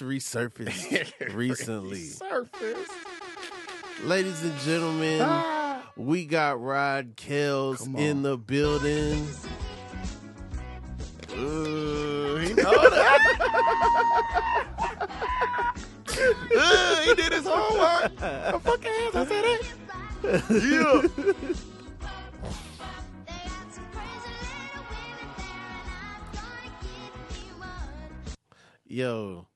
resurfaced recently. Surface. Ladies and gentlemen, Ah. we got Rod Kellz in the building. Ooh, he know that. Ooh, he did his homework. The fucking hands, I said it. Yeah. Yo,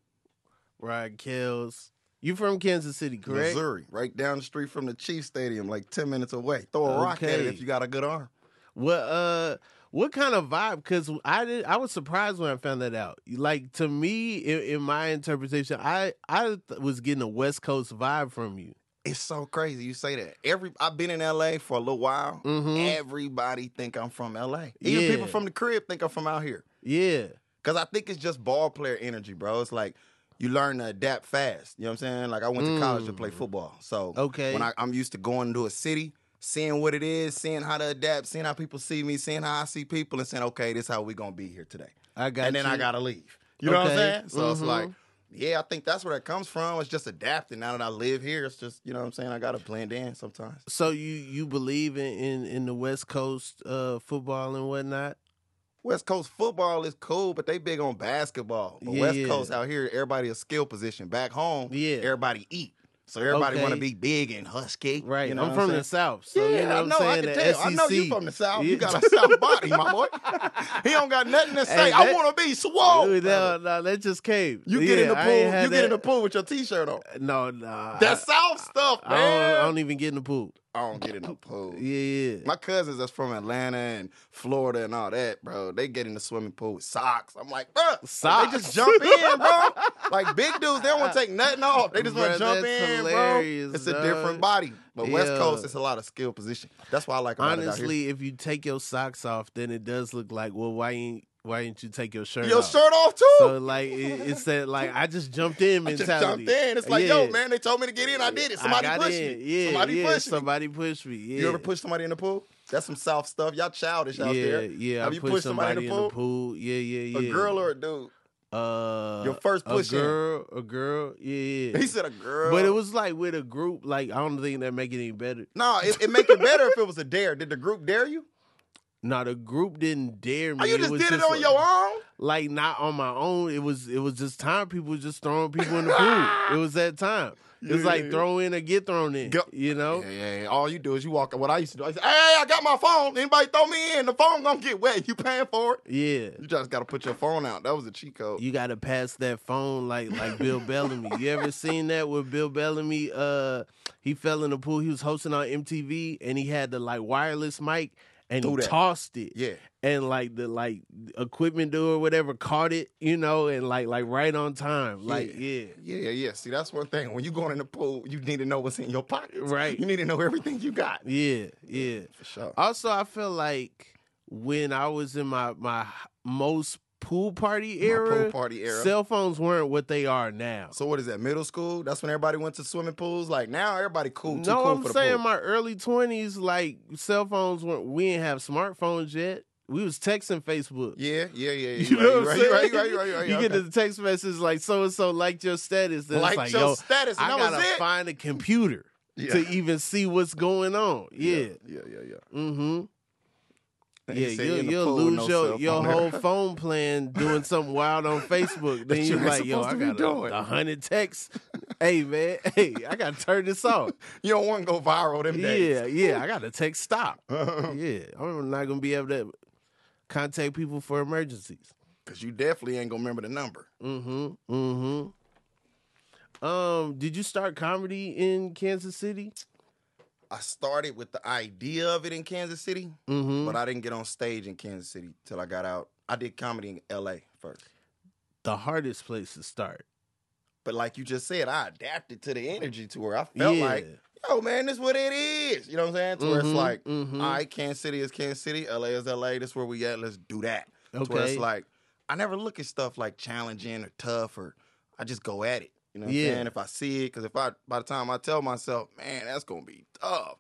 Rod Kellz. You from Kansas City, correct? Missouri, right down the street from the Chiefs Stadium, like 10 minutes away. Throw a rock at it if you got a good arm. What uh what kind of vibe? Because I did I was surprised when I found that out. Like to me, in, in my interpretation, I I th- was getting a West Coast vibe from you. It's so crazy you say that. Every I've been in LA for a little while. Mhm. Everybody think I'm from LA. Even Yeah. people from the crib think I'm from out here. Yeah. Cause I think it's just ball player energy, bro. It's like you learn to adapt fast. You know what I'm saying? Like I went to college to play football, so Mm. Okay. when I, I'm used to going to a city, seeing what it is, seeing how to adapt, seeing how people see me, seeing how I see people, and saying, okay, this is how we gonna be here today. I got and then you. I gotta leave. You know what I'm saying? So it's Mhm. like, yeah, I think that's where that comes from. It's just adapting. Now that I live here, it's just you know what I'm saying. I gotta blend in sometimes. So you you believe in in, in the West Coast uh, football and whatnot? West Coast football is cool, but they big on basketball. But West Coast out here, everybody a skill position. Back home, Yeah. everybody eat. So everybody Okay. want to be big and husky. Right. You know I'm from saying? the South, so yeah, you know I what I'm know. saying. I can tell. I know you from the South. Yeah. You got a South body, my boy. he don't got nothing to say. Hey, I want to be swole. Dude, no, no, that just came. You Yeah, get in the pool. You had get in the pool with your t-shirt on. No, no. That I, South stuff, I don't, I don't even get in the pool. I don't get in the pool. Yeah, yeah. My cousins that's from Atlanta and Florida and all that, bro, they get in the swimming pool with socks. I'm like, bro, Socks? they just jump in, bro. like big dudes, they don't want to take nothing off. They just want to jump in, hilarious, bro. It's a different body. But West Coast, it's a lot of skill position. That's why I like about it out Honestly, if you take your socks off, then it does look like, well, why ain't why didn't you take your shirt. Your off? shirt off too. So like it, it's that like I just jumped in I just mentality. jumped in. It's like, Yeah. yo, man, they told me to get in. I did it. Somebody pushed in. me. Yeah, somebody yeah, pushed me. somebody pushed me. Yeah. You ever push somebody in the pool? That's some South stuff. Y'all childish out yeah, there. yeah. Have I you pushed pushed somebody in the pool? pool. Yeah, yeah, yeah. A girl or a dude? uh, Your first push A in. girl, a girl. Yeah, yeah. He said a girl. But it was like with a group. Like I don't think that make it any better. No, it, it make it better if it was a dare. Did the group dare you? No, the group didn't dare me. Oh, you just was did it on like- your own? like not on my own. It was it was just time. People was just throwing people in the pool. It was that time. It was like Yeah. throw in or get thrown in. Go- You know? Yeah, yeah, yeah. All you do is you walk. What I used to do, I said, "Hey, I got my phone. Anybody throw me in? The phone gonna get wet. You paying for it? Yeah. You just gotta put your phone out. That was a cheat code. You gotta pass that phone like like Bill Bellamy. You ever seen that with Bill Bellamy? Uh he fell in the pool. He was hosting on MTV and he had the like wireless mic and he that. tossed it. yeah, And like the like equipment dude or whatever caught it, you know, and like like right on time. Like yeah. yeah, yeah, yeah. See, that's one thing. When you going in the pool, you need to know what's in your pocket. Right. You need to know everything you got. Yeah, yeah. For sure. Also, I feel like when I was in my my most pool party era, pool party era. cell phones weren't what they are now. So what is that? Middle school? That's when everybody went to swimming pools. Like now, everybody cool. Too no, cool I'm for the saying my early twenties, like cell phones weren't. We didn't have smartphones yet. We was texting Facebook. Yeah, yeah, yeah. yeah. You know what I'm right, saying? right, right, right, right, You right. get the text message like so and so liked your status. Then like it's like, your yo, status, and I gotta it. find a computer Yeah. to even see what's going on. Yeah. yeah, yeah, yeah. Mm-hmm. Yeah, said you'll, you'll lose no your, your whole phone plan doing something wild on Facebook. Then you you're like, yo, I got doing. a hundred texts. hey man, hey, I gotta turn this off. You don't want to go viral them days. Yeah, yeah, I gotta text stop. yeah, I'm not gonna be able to contact people for emergencies. Cause you definitely ain't gonna remember the number. Mm-hmm. Mm-hmm. Um, did you start comedy in Kansas City? I started with the idea of it in Kansas City, Mm-hmm. but I didn't get on stage in Kansas City till I got out. I did comedy in L.A. first. the hardest place to start. But like you just said, I adapted to the energy to where I felt Yeah. like, yo, man, this what it is. You know what I'm saying? To where it's Mhm, like, mhm. all right, Kansas City is Kansas City, LA is LA, this where we at, let's do that. To where it's like, I never look at stuff like challenging or tough or I just go at it. You know what Yeah. I'm saying? If I see it, because if I by the time I tell myself, man, that's gonna be tough,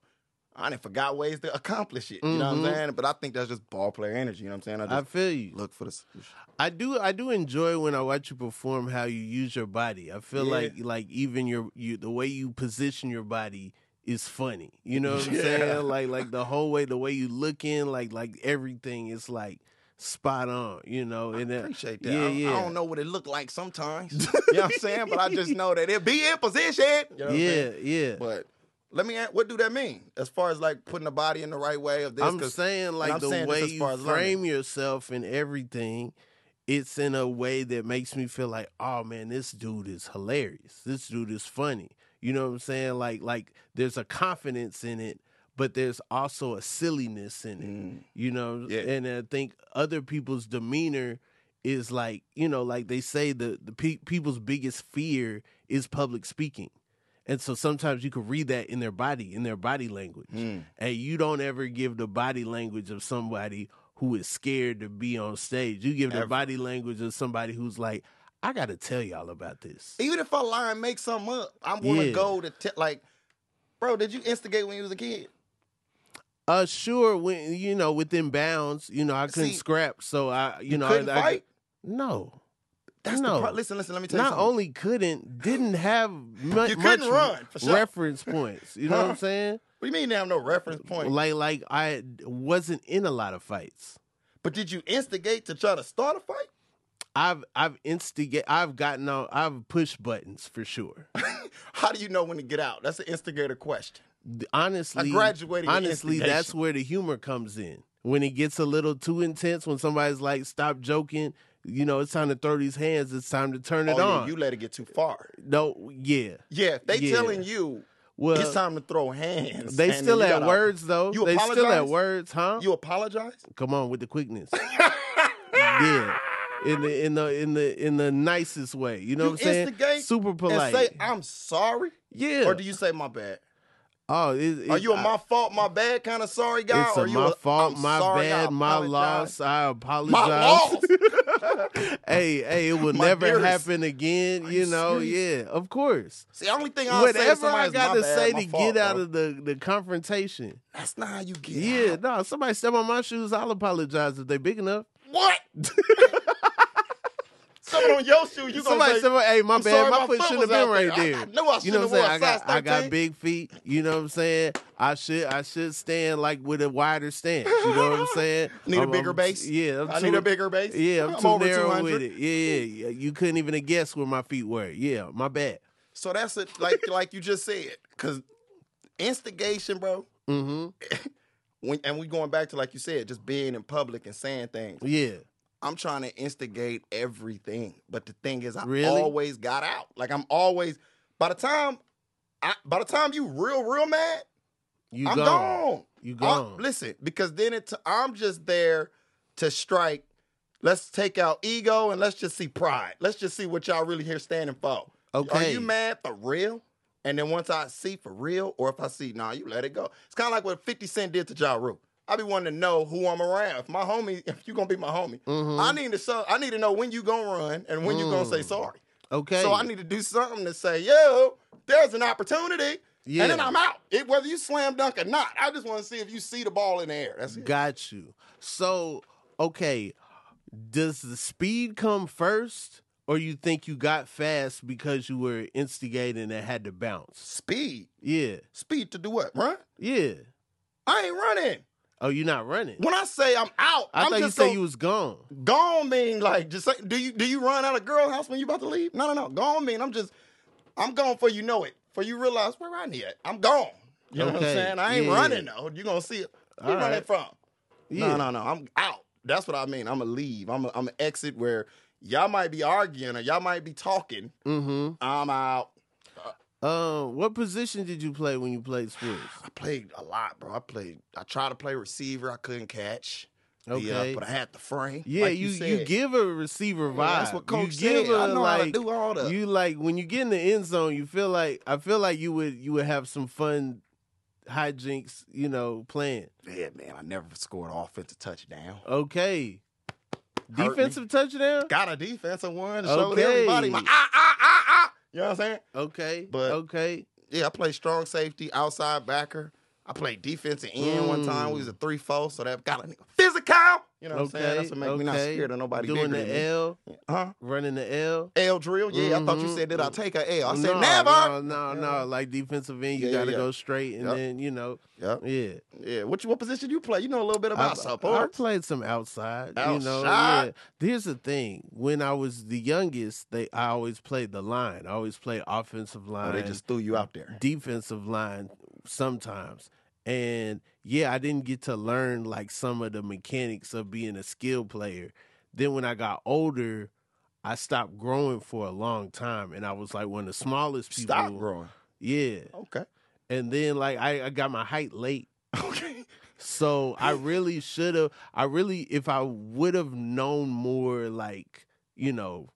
I didn't forgot ways to accomplish it. You know what I'm Mhm. saying? But I think that's just ball player energy. You know what I'm saying? I I feel you. look for the solution. I do I do enjoy when I watch you perform how you use your body. I feel Yeah. like like even your you the way you position your body is funny. You know what I'm Yeah. saying? Like like the whole way the way you look in like like everything is like spot on, you know. And I appreciate that. Yeah, I, yeah. I don't know what it look like sometimes. you know what I'm saying? But I just know that it be in position. You know yeah, yeah. But let me ask, what do that mean as far as like putting the body in the right way of this? I'm saying like I'm the saying way you as learning. frame yourself and everything, it's in a way that makes me feel like, oh man, this dude is hilarious. This dude is funny. You know what I'm saying? Like like there's a confidence in it, but there's also a silliness in it. Mm, You know, Yeah. and I think other people's demeanor is like you know, like they say the the pe- people's biggest fear is public speaking, and so sometimes you can read that in their body, in their body language, mm. and you don't ever give the body language of somebody who is scared to be on stage. You give the Ever. body language of somebody who's like, I got to tell y'all about this. Even if I lie and make something up, I'm gonna Yeah. go to te- like, bro. Did you instigate when you was a kid? Uh, sure, when you know within bounds, you know I couldn't See, scrap, so I, you, You, know, couldn't I, I- fight. no. That's no. the pro- listen. Listen. Let me tell you not something. only couldn't, didn't have mu- You much couldn't run, for sure. reference points. You know what I'm saying? what do you mean they have no reference point? Like, like I wasn't in a lot of fights. but did you instigate to try to start a fight? I've I've instigate. I've gotten on. I've pushed buttons for sure. How do you know when to get out? That's an instigator question. Honestly, I graduated honestly, that's where the humor comes in. When it gets a little too intense, when somebody's like, "Stop joking," you know, it's time to throw these hands. It's time to turn it oh, on. yeah, you let it get too far. no, yeah. Yeah, if they Yeah. telling you Well, it's time to throw hands. they still at gotta- words though. You they still at words, huh? You apologize? Come on with the quickness. yeah. In the in the in the in the nicest way. You know You what I'm saying? Super polite. Say I'm sorry, yeah. or do you say my bad? Oh, it, it, Are you a I- my fault, my bad kind of sorry guy? It's or a are you my a, fault, I'm my sorry, bad, my loss. I apologize. My loss. hey, hey, it will My never dearest. happen again. Are You you know, yeah, of course. See, the only thing I'll say Whatever somebody I got to bad, say to fault, get out of the, the confrontation. That's not how you get Yeah, out. no, somebody step on my shoes, I'll apologize if they big enough. What? Someone on your shoe, you gonna somebody say, step hey, my "I'm bad, my my foot shouldn't have been right there. There. I knew I you know what I'm saying? I got a I got big feet. You know what I'm saying? I should I should stand like with a wider stance. You know what I'm saying? Need a I'm- bigger I'm- base? Yeah, I'm I too- need a bigger base. Yeah, I'm, I'm too over narrow 200. with it. Yeah, yeah, yeah. You couldn't even guess where my feet were. Yeah, my bad. So that's it, like like you just said, because instigation, bro. Mm-hmm. When and we going back to like you said, just being in public and saying things. Yeah. I'm trying to instigate everything, but the thing is, I Really? always got out. Like I'm always. By the time, I, by the time you real real mad, You I'm gone. gone. You I'm- gone. listen, because then it, I'm just there to strike. Let's take out ego and let's just see pride. Let's just see what y'all really here standing for. Okay. Are you mad for real? And then once I see for real, or if I see, nah, you let it go. It's kind of like what 50 Cent did to Ja Rule. I be wanting to know who I'm around. If my homie, if you gonna be my homie, Mhm. I need to show, I need to know when you gonna run and when you gonna say Mm. sorry. Okay. So I need to do something to say, yo, there's an opportunity. Yeah. And then I'm out. It, whether you slam dunk or not, I just want to see if you see the ball in the air. That's it. Got you. So, okay, does the speed come first, or you think you got fast because you were instigating and had to bounce? Speed. Yeah, Speed to do what? Run? yeah. I ain't running. Oh, you're not running. When I say I'm out, I am thought you just said gonna- you was gone. Gone mean like just say, do you do you run out of girl house when you about to leave? No, no, no. Gone mean I'm just I'm gone for you know it. For you realize where I need it. I'm gone. You know what I'm saying? I ain't Yeah. running though. You gonna see it. All running from? Yeah. No, no, no. I'm out. That's what I mean. I'm gonna leave. I'm a, I'm an exit where y'all might be arguing or y'all might be talking. Mm-hmm. I'm out. Um, what position did you play when you played sports? I played a lot, bro. I played. I tried to play receiver. I couldn't catch. The, uh, Okay. but I had the frame. Yeah, like you you, said. give a receiver vibe. Yeah, that's what coach you give said. I a, know how to do all that. you like when you get in the end zone. You feel like I feel like you would you would have some fun hijinks. You know, playing. Yeah, man. I never scored an offensive touchdown. Okay. Defensive touchdown. Got a defensive one. Showed Okay. everybody. My, ah, ah. You know what I'm saying? Okay. But- okay. Yeah, I play strong safety, outside backer. I played defensive end one time. We was hmm. a three four, so that got a nigga physical. You know what I'm saying? That's what make me not okay. scared of nobody Doing bigger the. L, Huh? running the L. L drill? Yeah, I thought you said that I mm-hmm. take a L? I said no, never. No, no, no. Like defensive end, you Yeah, gotta yeah. go straight, and Yep. then you know, Yep. yeah. Yeah. What you, what position you play? You know a little bit I, about I support. played some outside. You know, Outside? yeah. Here's the thing: when I was the youngest, they I always played the line. I always played offensive line, Oh, they just threw you out there. defensive line sometimes. And yeah, I didn't get to learn like some of the mechanics of being a skill player. Then when I got older, I stopped growing for a long time, and I was like one of the smallest people. Stop growing. Yeah, Okay. and then like I, I got my height late. Okay. So I really should have. I really, if I would have known more, like you know,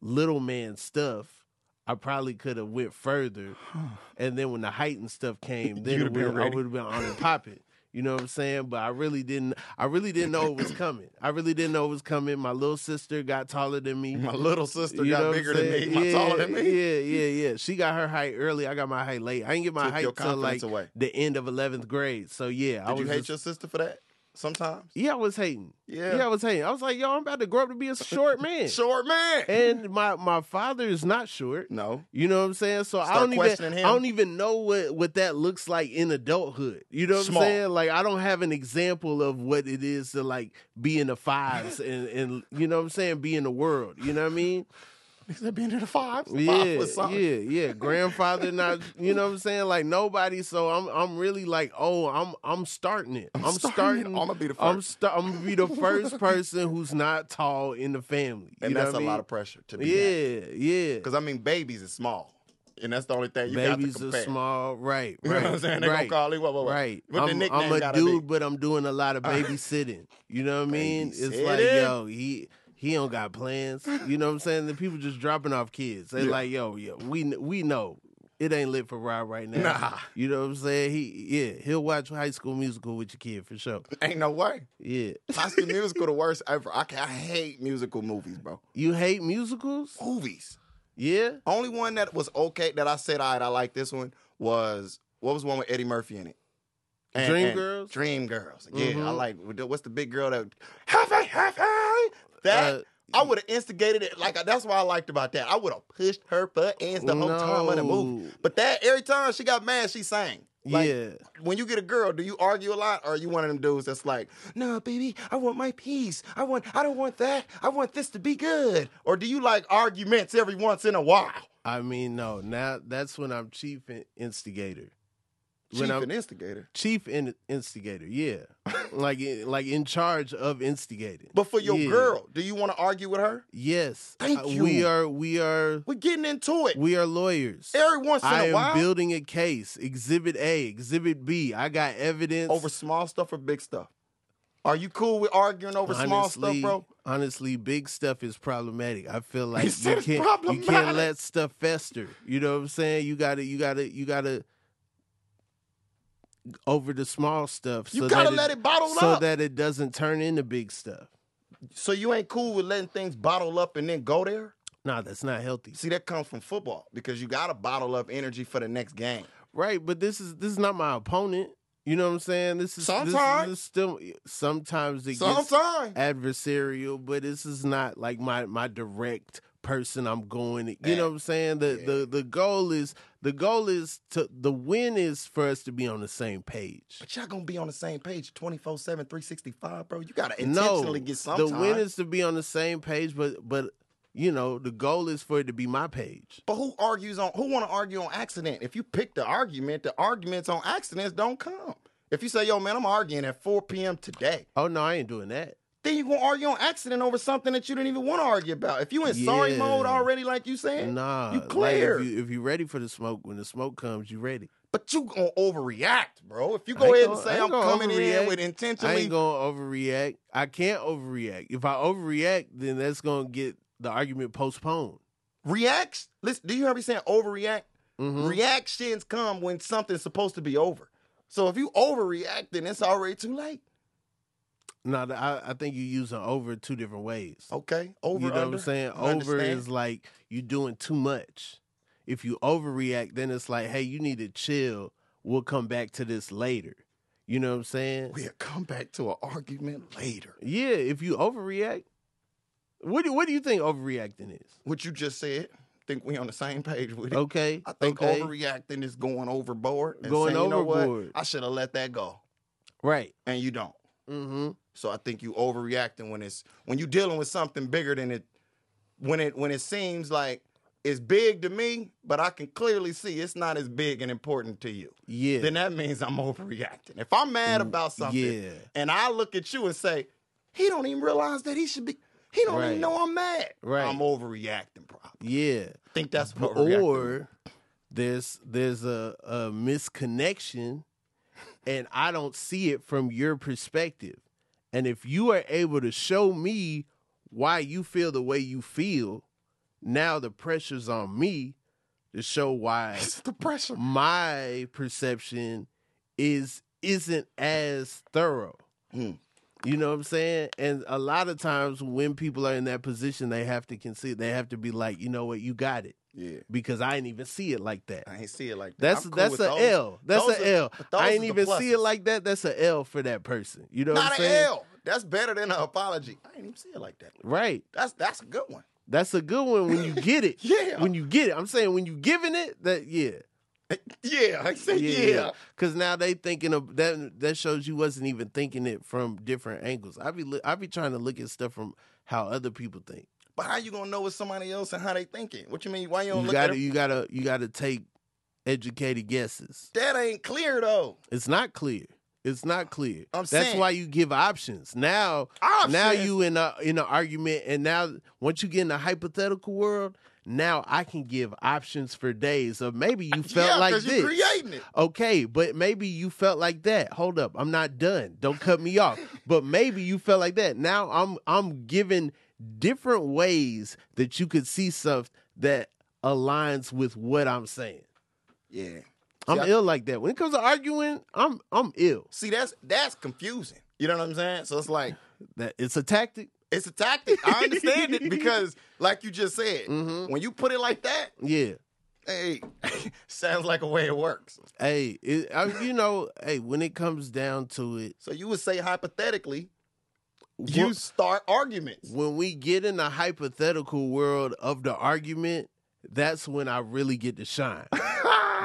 little man stuff, I probably could have went further. And then when the height and stuff came, then You'd it have been would- I would have been on and popping. You know what I'm saying? But I really didn't. I really didn't know it was coming. I really didn't know it was coming. My little sister got taller than me. My little sister You got bigger than me. My yeah, taller than me. Yeah, yeah, yeah. She got her height early. I got my height late. I didn't get my Took height till like away. the end of eleventh grade. So yeah, I Did you hate just- your sister for that? Sometimes. yeah, I was hating. Yeah. Yeah, I was hating. I was like, yo, I'm about to grow up to be a short man. Short man. And my my father is not short. no. You know what I'm saying? So I don't even him. I don't even know what what that looks like in adulthood. You know what Small. I'm saying? Like I don't have an example of what it is to like be in the fives and and you know what I'm saying, be in the world. You know what I mean? Is that being in the fives? Five Yeah, foot something. yeah, yeah. Grandfather not you know what I'm saying? Like nobody. So I'm I'm really like, oh, I'm I'm starting it. I'm, starting starting, it. I'm gonna be the I'm first. sta- I'm gonna be the first person who's not tall in the family. You And know that's a a I lot of pressure to be Yeah, yeah. Because I mean, babies is small, and that's the only thing you Babies got to are small, right? You know Right. what I'm saying? They right. gonna call it what? What? what? Right. What the I'm, nickname I'm a dude, be? but I'm doing a lot of babysitting. You know what I mean? It's like, yo, he he don't got plans. You know what I'm saying? The people just dropping off kids. They Yeah. like, yo, yo, we we know it ain't lit for Rob right now. Nah. You know what I'm saying? He yeah, he'll watch High School Musical with your kid for sure. Ain't no way. Yeah. High School Musical the worst ever. I, can, I hate musical movies, bro. You hate musicals? Movies. Yeah. Only one that was okay that I said, all right, I like this one was what was the one with Eddie Murphy in it? Dreamgirls? Dreamgirls. Yeah, I Mhm. like. What's the big girl that? Happy, happy. That Uh, I would have instigated it. Like that's what I liked about that. I would have pushed her buttons the whole time of the movie. But that every time she got mad, she sang. Like, yeah. When you get a girl, do you argue a lot, or are you one of them dudes that's like, "No, baby, I want my peace. I want. I don't want that. I want this to be good." Or do you like arguments every once in a while? I mean, no. Now that's when I'm chief instigator. Chief and instigator. chief in- instigator, yeah, like in- like in charge of instigating. But for your Yeah. girl, do you want to argue with her? Yes, Thank Uh, you. We are we are We're getting into it we are lawyers. every once in I a am while. building a case. Exhibit A, Exhibit B. I got evidence over small stuff or big stuff. Are you cool with arguing over small stuff, Honestly- bro? Honestly, big stuff is problematic. I feel like said you can't you can't let stuff fester. You know what I'm saying? You gotta you gotta you gotta over the small stuff. You so gotta that let it bottle so up. that it doesn't turn into big stuff. so you ain't cool with letting things bottle up and then go there? Nah, that's not healthy. See, that comes from football because you gotta bottle up energy for the next game. Right, but this is this is not my opponent. You know what I'm saying? This is this is- Sometimes. this is still sometimes it gets Sometimes. adversarial, but this is not like my my direct person I'm going. You know what I'm saying? The Yeah. the the goal is the goal is to the win is for us to be on the same page. But y'all gonna be on the same page 24 7, 365, bro. You gotta No, intentionally get some the win is to be on the same page, but but you know the goal is for it to be my page. But who argues on who wanna argue on accident? If you pick the argument, the arguments on accidents don't come. If you say, yo, man, I'm arguing at 4 p.m. today, Oh no, I ain't doing that. Then you're gonna argue on accident over something that you didn't even want to argue about. If you in sorry mode already, like you saying, Nah, you like, clear. if you if you ready for the smoke, when the smoke comes, you ready. but you gonna overreact, bro. If you go ahead gonna- and say I'm coming in with intention. I ain't gonna overreact. I can't overreact. If I overreact, then that's gonna get the argument postponed. reacts. Listen, do you hear me saying overreact? Mhm. Reactions come when something's supposed to be over. So if you overreact, then it's already too late. No, I, I think you're using over two different ways. Okay, over. you know under, what I'm saying? Over understand. is like you doing too much. If you overreact, then it's like, hey, you need to chill we'll come back to this later. You know what I'm saying? We'll come back to an argument later. Yeah, if you overreact. What do what do you think overreacting is? What you just said, think we on the same page with it. Okay. I think okay. overreacting is going overboard. And Going saying, you know what? I should have let that go. Right. And you don't. Mm-hmm. So I think you overreacting when it's when you're dealing with something bigger than it when it when it seems like it's big to me, but I can clearly see it's not as big and important to you. Yeah. Then that means I'm overreacting. If I'm mad mm, about something yeah. and I look at you and say, he don't even realize that he should be he don't Right. even know I'm mad. Right. I'm overreacting, probably. yeah. think that's what Or there's there's a, a misconnection and I don't see it from your perspective. And if you are able to show me why you feel the way you feel, now the pressure's on me to show why It's the pressure. my perception is isn't as thorough. Mm. You know what I'm saying? And a lot of times when people are in that position, they have to consider they have to be like, you know what, you got it. Yeah. Because I didn't even see it like that. I ain't see it like that. That's I'm cool that's a those. L. That's Those a are- L. I ain't even see it like that. That's a L for that person. You know what Not I'm an saying? L. That's better than an apology. I ain't even see it like that. Right. That's that's a good one. That's a good one when you get it. Yeah. When you get it. I'm saying when you giving it, that yeah. Yeah, I said yeah. Yeah, because now they thinking of that. That shows you wasn't even thinking it from different angles. I be I be trying to look at stuff from how other people think. But how you gonna know it's somebody else and how they thinking? What you mean? Why you don't You look gotta at it? you gotta you gotta take educated guesses. That ain't clear though. It's not clear. It's not clear. I'm That's saying- why you give options. Now now you in a in an argument, and now once you get in a hypothetical world, now I can give options for days of maybe you felt yeah, like this. you creating it. Okay, but maybe you felt like that. Hold up, I'm not done. Don't cut me off. But maybe you felt like that. Now I'm I'm giving different ways that you could see stuff that aligns with what I'm saying. Yeah. I'm I- ill like that. When it comes to arguing, I'm I'm ill. See, that's that's confusing. You know what I'm saying? So it's like That it's a tactic. it's a tactic. I understand it because, like you just said, Mhm. when you put it like that, Yeah. hey, sounds like a way it works. Hey, it, I, you know, hey, when it comes down to it, So you would say hypothetically, you start arguments. when we get in the hypothetical world of the argument, that's when I really get to shine.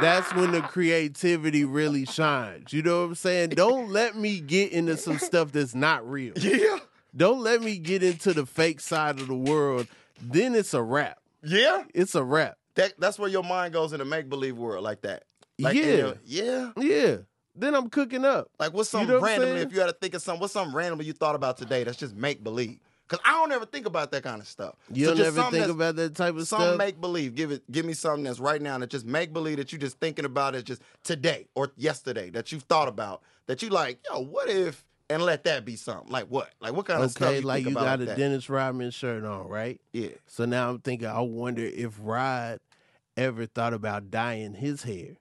That's when the creativity really shines. You know what I'm saying? Don't let me get into some stuff that's not real. Yeah. Don't let me get into the fake side of the world. Then it's a wrap. Yeah. It's a wrap. That, that's where your mind goes in a make believe world like that. Like, Yeah. a- yeah. Yeah. Then I'm cooking up. Like what's something know what randomly saying? if you had to think of something, what's something randomly you thought about today that's just make believe? Because I don't ever think about that kind of stuff. You So don't just ever think about that type of some stuff. make believe. Give it. Give me something that's right now that just make believe that you just thinking about it just today or yesterday that you've thought about that you like. Yo, what if? And let that be something. Like what? Like what kind of stuff okay, like you got like a that? Dennis Rodman shirt on, right? Yeah. So now I'm thinking, I wonder if Rod ever thought about dyeing his hair.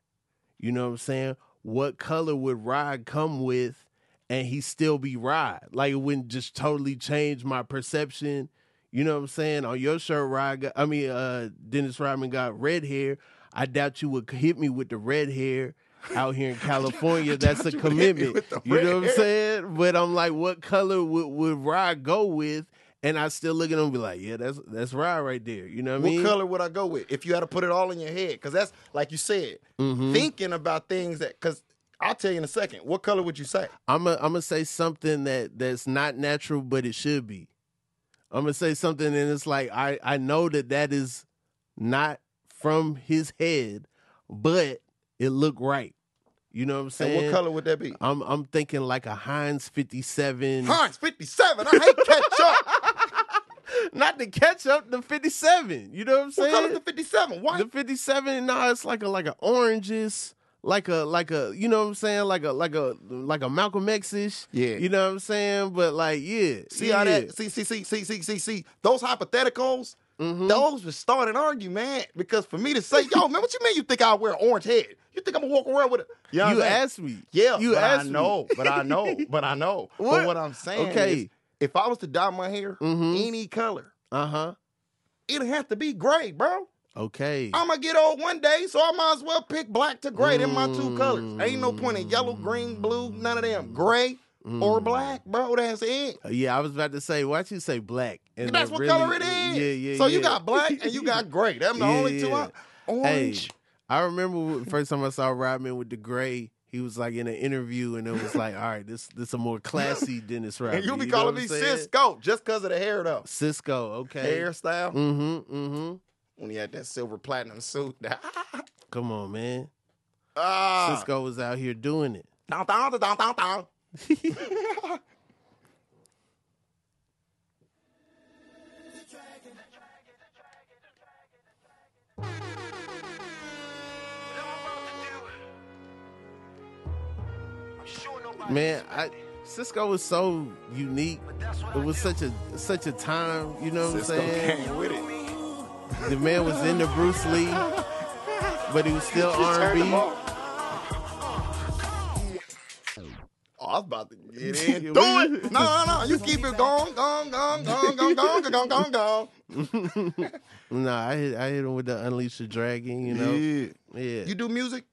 You know what I'm saying? What color would Rod come with and he still be Rod? Like it wouldn't just totally change my perception. You know what I'm saying? On your shirt, Rod, got, I mean, uh, Dennis Rodman got red hair. I doubt you would hit me with the red hair out here in California. That's a doubt you would hit me commitment. You know what I'm saying? But I'm like, what color would, would Rod go with? And I still look at them and be like, yeah, that's that's right right there. You know what, What I mean? What color would I go with if you had to put it all in your head? Because that's like you said, Mhm. thinking about things that. Because I'll tell you in a second. What color would you say? I'm gonna I'm gonna say something that that's not natural, but it should be. I'm gonna say something, and it's like I I know that that is not from his head, but it looked right. You know what I'm And saying? what color would that be? I'm I'm thinking like a Heinz 57. Heinz 57. I hate ketchup. not the ketchup, the 57. You know what I'm what saying? color the 57? White. The 57, no, it's like a like a oranges, like a like a you know what I'm saying, like a like a like a Malcolm X-ish. Yeah. You know what I'm saying? But like, yeah. See yeah. how that? See, see, see, see, see, see, see. Those hypotheticals, Mhm. those would start an argument, man. Because for me to say, yo, man, what you mean you think I wear orange head? You think I'm gonna walk around with it? You, know You asked me. Yeah, you but I asked me. know, but I know, but I know. What? But what I'm saying Okay. is, if I was to dye my hair Mhm. any color, Uh-huh. it'd have to be gray, bro. Okay. I'm gonna get old one day, so I might as well pick black to gray. in my two colors. Ain't no point in yellow, green, blue, none of them. Gray or black, bro. That's it. Uh, Yeah, I was about to say, why'd you say black? And That's that what really- color it is. Yeah, yeah. so you got black and you got gray. Them the Yeah, only two. yeah. I, orange. Hey, I remember first time I saw Rodman with the gray. He was like in an interview, and it was like, "All right, this this a more classy Dennis Rodman." and you'll be know calling me? Sisqó just because of the hair though. Sisqó, okay. Hairstyle. Mm-hmm. Mm-hmm. When he had that silver platinum suit. Come on, man. ah. Sisqó was out here doing it. Down, down, down, down, down. Man, I Sisqó was so unique. It was such a such a time, you know what Sisqó I'm saying? came with it. The man was into Bruce Lee, but he was still Turned R&B. Oh, I was about to get in. Yeah, Do it. No, no, no. You keep it going, going, going, going, going, going, going, going, going. Nah, I hit I hit him with the Unleash the Dragon, you know. Yeah. Yeah. You do music?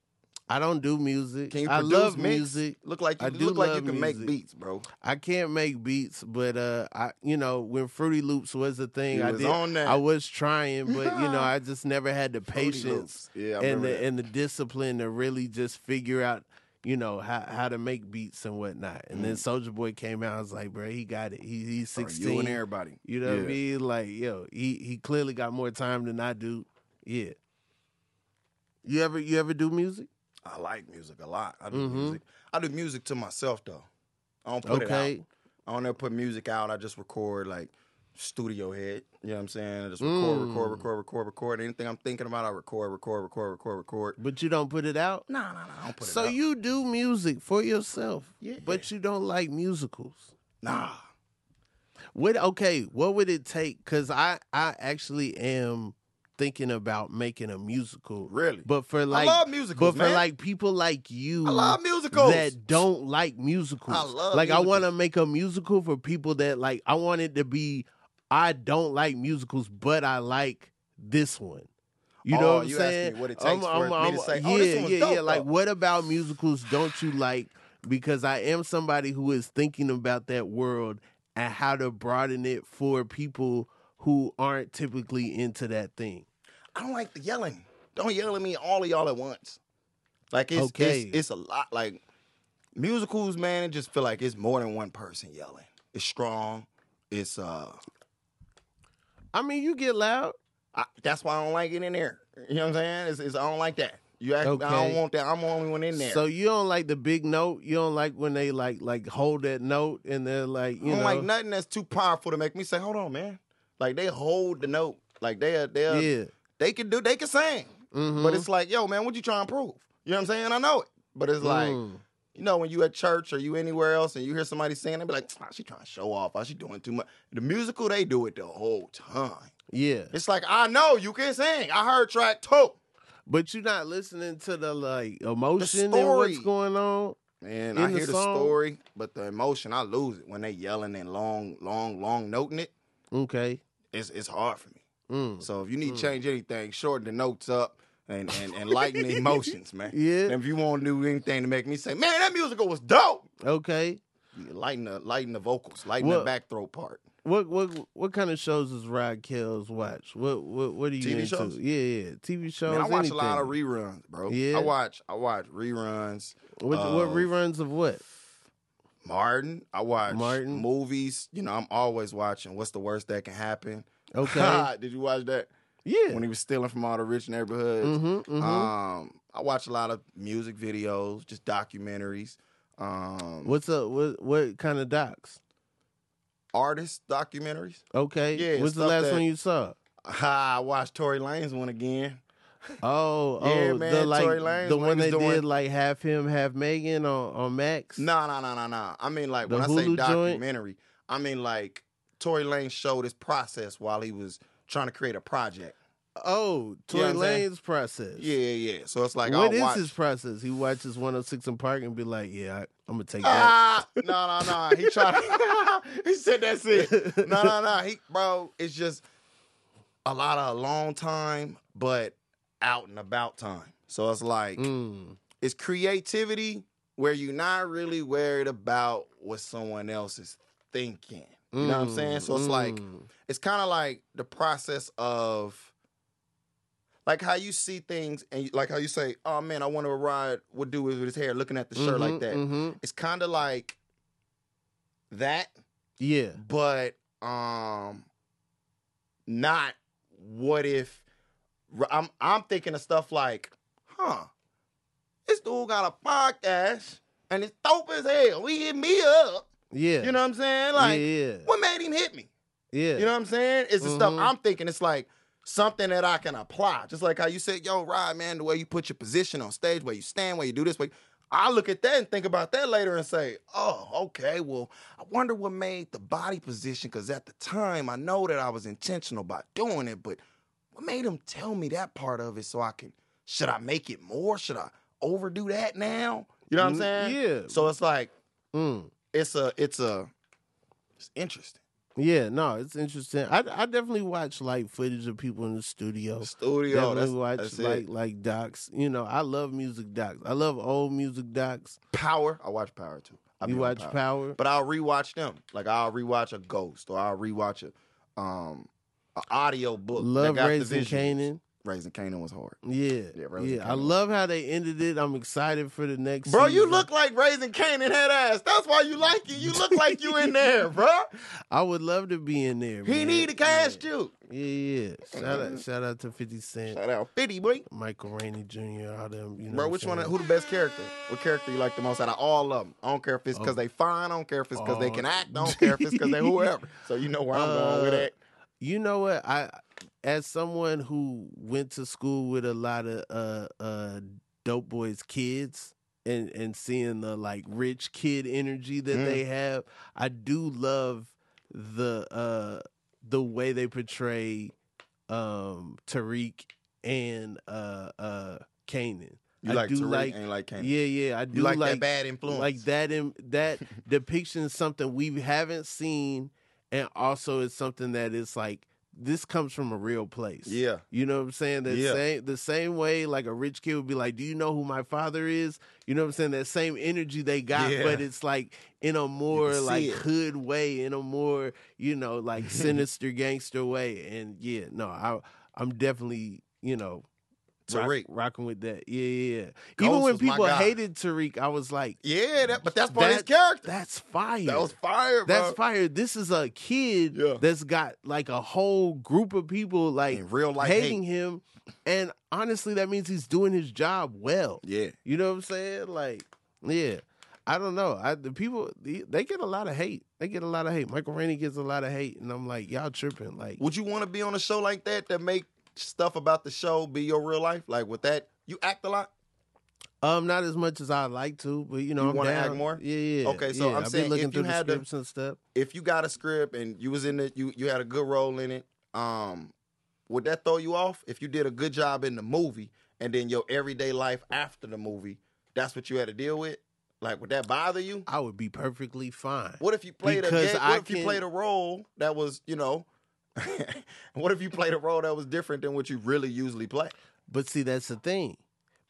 I don't do music. Can you I love mix? music. Look like you I do look like you can make beats, bro. I can't make beats, but uh, I you know when Fruity Loops was a thing, You I was did. on that. I was trying, but you know I just never had the patience Yeah, and the that. and the discipline to really just figure out you know how how to make beats and whatnot. And then Soulja Boy came out. I was like, bro, he got it. He, he's Mm. Sixteen. You and everybody. You know what I mean? Like, yo, he he clearly got more time than I do. Yeah. You ever you ever do music? I like music a lot. I do Mhm. music. I do music to myself though. I don't put it out. I don't ever put music out. I just record like studio head. You know what I'm saying? I just record, Mm. record, record, record, record. Anything I'm thinking about, I record, record, record, record, record. But you don't put it out? No, no, no. I don't put So it out. you do music for yourself, Yeah. but you don't like musicals. Nah. What? Okay, what would it take? Because I I actually am thinking about making a musical, Really? but for like, I love musicals, but for man. like people like you, I love musicals. that don't like musicals. I love like I want to make a musical for people that like. I want it to be. I don't like musicals, but I like this one. You know Oh, what I'm you saying? me what it takes for me to say, yeah, "Oh, yeah, dope, yeah. Like, what about musicals don't you like? Because I am somebody who is thinking about that world and how to broaden it for people who aren't typically into that thing. I don't like the yelling. Don't yell at me, all of y'all at once. Like it's Okay. it's, it's a lot. Like musicals, man. It just feel like it's more than one person yelling. It's strong. It's uh. I mean, you get loud. I, that's why I don't like it in there. You know what I'm saying? It's, it's I don't like that. You act, I don't want that. I'm the only one in there. So you don't like the big note. You don't like when they like like hold that note and they're like I you don't know. like nothing that's too powerful to make me say, "Hold on, man." Like they hold the note. Like they are they are, yeah. they can do they can sing. Mhm. But it's like, yo, man, what you trying to prove? You know what I'm saying? I know it. But it's like, Mm. you know, when you at church or you anywhere else and you hear somebody singing, they be like, ah, she trying to show off. Ah, she doing too much. The musical, they do it the whole time. yeah. It's like, I know you can sing. I heard track two. But you're not listening to the like emotion and story. what's going on. And In I the hear the story, but the emotion, I lose it when they yelling and long, long, long noting it. Okay. It's it's hard for me. Mm. So if you need to change anything, shorten the notes up and and, and lighten the emotions, man. Yeah. And if you want to do anything to make me say, man, that musical was dope. Okay. Lighten the lighten the vocals, lighten Well- the back throat part. What what what kind of shows does Rod Kellz watch? What what what are you TV into? shows? Yeah, yeah. TV shows. Man, I watch anything. a lot of reruns, bro. Yeah? I watch I watch reruns. What, uh, what reruns of what? Martin. I watch Martin? movies. You know, I'm always watching. What's the worst that can happen? Okay. Did you watch that yeah. when he was stealing from all the rich neighborhoods? mm-hmm, mm-hmm. Um, I watch a lot of music videos, just documentaries. Um, What's up? What what kind of docs? artist documentaries? Okay. Yeah, What's the last that- one you saw? I watched Tory Lanez one again. Oh, Yeah, oh, man, the like Tory Lanez the one he they doing- did like half him, half Megan on on Max. No, no, no, no, no. I mean, like The when I say Hulu joint? documentary, I mean like Tory Lanez showed his process while he was trying to create a project. Oh, Tory what I'm? Lanez process. Yeah, yeah, yeah. So it's like What I'll is watch. his process? He watches 106 & Park and be like, "Yeah, I, I'm gonna take that." Ah, no, no, no. He tried. To, he said that's it. No, no, no. He, bro, it's just a lot of a long time, but out and about time. So it's like Mm. it's creativity where you're not really worried about what someone else is thinking. You know what I'm saying? So it's like Mm. it's kind of like the process of like how you see things and like how you say, "Oh man, I want to ride what do with his hair," looking at the shirt like Mhm, that. mhm. It's kind of like that, Yeah. but um, not what if I'm I'm thinking of stuff like, huh, this dude got a podcast and it's dope as hell. He hit me up. Yeah. You know what I'm saying? Like, yeah. what made him hit me? Yeah. You know what I'm saying? It's the stuff Mhm. I'm thinking. It's like something that I can apply. Just like how you said, yo, Rod, man, the way you put your position on stage, where you stand, where you do this, way. I look at that and think about that later and say, oh, okay, well, I wonder what made the body position, because at the time I know that I was intentional about doing it, but what made him tell me that part of it so I can, should I make it more? Should I overdo that now? You know what I'm Mm, saying? yeah. So it's like, Mm. it's a, it's a, it's interesting. Yeah, no, it's interesting. I, I definitely watch like footage of people in the studio. Studio, definitely that's, watch that's like it. like docs. You know, I love music docs. I love old music docs. Power. I watch Power too. I you watch Power? but I'll rewatch them. Like I'll rewatch a Ghost or I'll rewatch a um an audio book. that love got Raising visuals. Kanan. Raising Kanan was hard. Yeah, Yeah, yeah. Raising I love how they ended it. I'm excited for the next. Bro, you look like Raising Kanan head ass. That's why you like it. You look like you in there, bro. I would love to be in there. He man. need to cast you. Yeah, yeah. yeah. Shout out, shout out to Fifty Cent, Shout out 50, boy. Michael Rainey Jr. All them. You know, Bro, which one? saying? Who the best character? What character you like the most out of all of them? I don't care if it's because Oh. they fine. I don't care if it's because they Oh. can act. I don't care if it's because they whoever. So you know where I'm going with Uh, it. You know what? I as someone who went to school with a lot of uh uh dope boys kids and and seeing the like rich kid energy that Mm. they have, I do love the uh the way they portray um Tariq and uh uh Kanan. You I like do Tariq like- and like Kanan. Yeah, yeah, I do like, like that bad influence. like that in that depiction is something we haven't seen and also it's something that is like this comes from a real place Yeah. you know what i'm saying the Yeah. same the same way like a rich kid would be like do you know who my father is you know what i'm saying that same energy they got Yeah. but it's like in a more like it. hood way in a more you know like sinister gangster way and yeah no i i'm definitely you know rock- Tariq. rocking with that yeah yeah, yeah. Even when people hated tariq i was like Yeah, that, but that's part of his character. that's fire. That was fire, bro. That's fire. This is a kid Yeah. that's got like a whole group of people like In real life hating hate. him. And honestly, that means he's doing his job well. Yeah. You know what I'm saying? Like, yeah. I don't know. I the people they, they get a lot of hate. They get a lot of hate. Michael Rainey gets a lot of hate, and I'm like, y'all tripping. Like, Would you want to be on a show like that that make stuff about the show be your real life? Like with that, you act a lot. um, not as much as I'd like to, but you know, You I'm wanna down. act more? Yeah, yeah. Okay, so yeah. I'm I've saying looking if through you the had to- scripts. If you got a script and you was in it, you you had a good role in it. Um, would that throw you off if you did a good job in the movie and then your everyday life after the movie? That's what you had to deal with. Like, would that bother you? I would be perfectly fine. What if you played a Because gay, what I if you played a role that was, you know, what if you played a role that was different than what you really usually play? But see, that's the thing.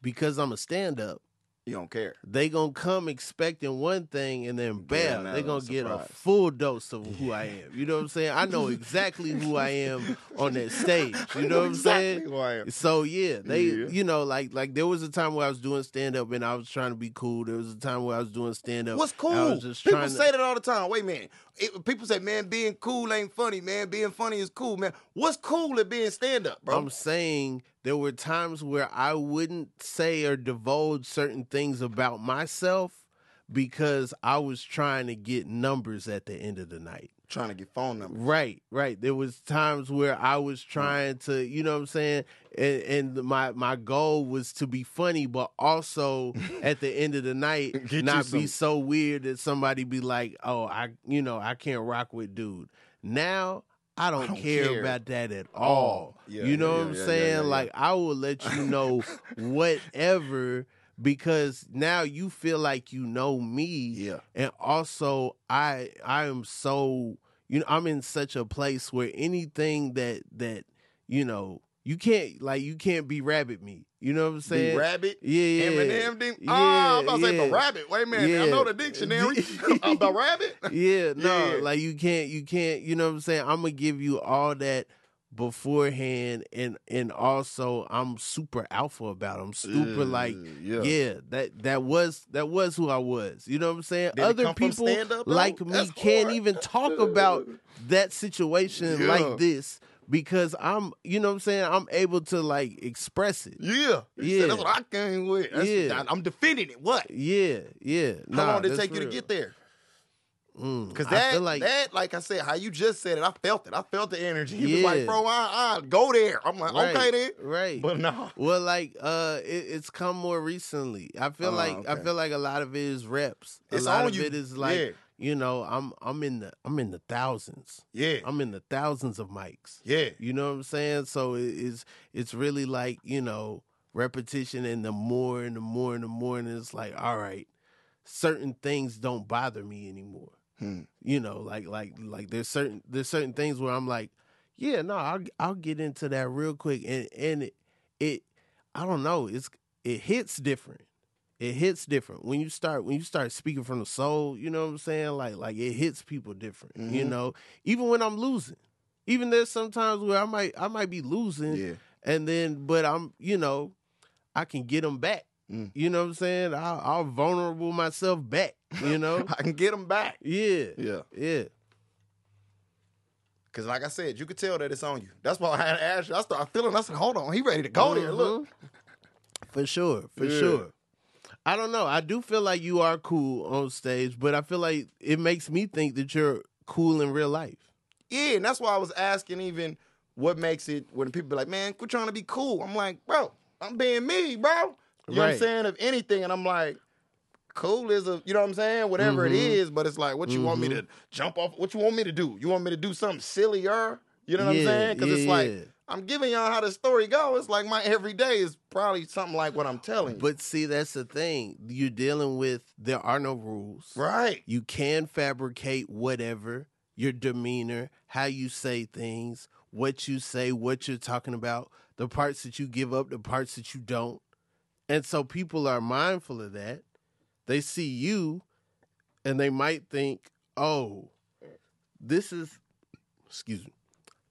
Because I'm a stand up, You don't care. they gonna come expecting one thing and then bam, another they gonna get a full dose of who I am. You know what I'm saying? I know exactly who I am on that stage. You know what I'm saying? Exactly who I am. So yeah, they Yeah. you know like like there was a time where I was doing stand up and I was trying to be cool. There was a time where I was doing stand up. What's cool? I was just People to, say that all the time. Wait a minute. It- people say, man, being cool ain't funny, man. Being funny is cool, man. What's cool at being stand up, bro? I'm saying there were times where I wouldn't say or divulge certain things about myself because I was trying to get numbers at the end of the night. trying to get phone numbers. Right, right. There was times where I was Mm. trying to, you know what I'm saying, and, and my my goal was to be funny, but also at the end of the night not be so weird that somebody be like, "Oh, I, you know, I can't rock with dude." Now I don't, don't care, care. about that at Oh, all. yeah, you know yeah, what I'm yeah, saying? Like I will let you know whatever because now you feel like you know me Yeah. and also i i am so you know i'm in such a place where anything that that you know, you can't like you can't be rabbit meat. You know what I'm saying? rabbit. yeah, yeah. Eminem. Dim- Yeah, oh, I'm about to say yeah. the rabbit. Wait a minute. I know the dictionary. the rabbit. yeah, no, Yeah. like you can't, you can't, you know what I'm saying? I'm gonna give you all that beforehand, and and also I'm super alpha about. I'm super like, eh, yeah. yeah, that that was that was who I was. You know what I'm saying? Did Other people like me That's can't hard. even talk about that situation Yeah. like this because I'm, you know what I'm saying? I'm able to like express it. Yeah. Yeah. said, That's what I came with. That's, Yeah. I, am defending it. What? Yeah, yeah. How Nah, long did it take you to get there? Mm, Because that, like that, like I said, how you just said it, I felt it. I felt the energy. He was Yeah. like, bro, I, I go there. I'm like, right, okay then. right. But no. Well, like uh, it, it's come more recently. I feel Oh, like I feel like a lot of it is reps. A lot of you. it is like Yeah. you know, I'm I'm in the I'm in the thousands. Yeah. I'm in the thousands of mics. Yeah. You know what I'm saying? So it, it's it's really like you know repetition, and the more and the more and the more, and it's like all right, certain things don't bother me anymore. Hmm. You know, like like like there's certain there's certain things where I'm like, yeah, no, I'll I'll get into that real quick, and and it it I don't know, it's it hits different. It hits different when you start when you start speaking from the soul. You know what I'm saying? Like like it hits people different. You Mhm. know, even when I'm losing, even there's sometimes where I might I might be losing, Yeah. and then but I'm you know I can get them back. Mm. You know what I'm saying? I'll, I'll vulnerable myself back. You know? I can get them back. yeah, Yeah. yeah. Because like I said, you could tell that it's on you. That's why I had to ask you. I started feeling, I said, hold on, he ready to go there. Look. Mhm. For sure, for Yeah. sure. I don't know. I do feel like you are cool on stage, but I feel like it makes me think that you're cool in real life. Yeah, and that's why I was asking even what makes it when people be like, man, quit trying to be cool. I'm like, bro, I'm being me, bro. You know what I'm saying? If anything, and I'm like, cool is a, you know what I'm saying? Whatever it Mhm. is, but it's like, what you want me to jump off? What you want me to do? You want me to do something sillier? You know what I'm saying? Because it's like, yeah. I'm giving y'all how the story goes. It's like my everyday is probably something like what I'm telling you. But see, that's the thing. You're dealing with there are no rules. right. You can fabricate whatever your demeanor, how you say things, what you say, what you're talking about, the parts that you give up, the parts that you don't. And so people are mindful of that. They see you and they might think, oh, this is, excuse me,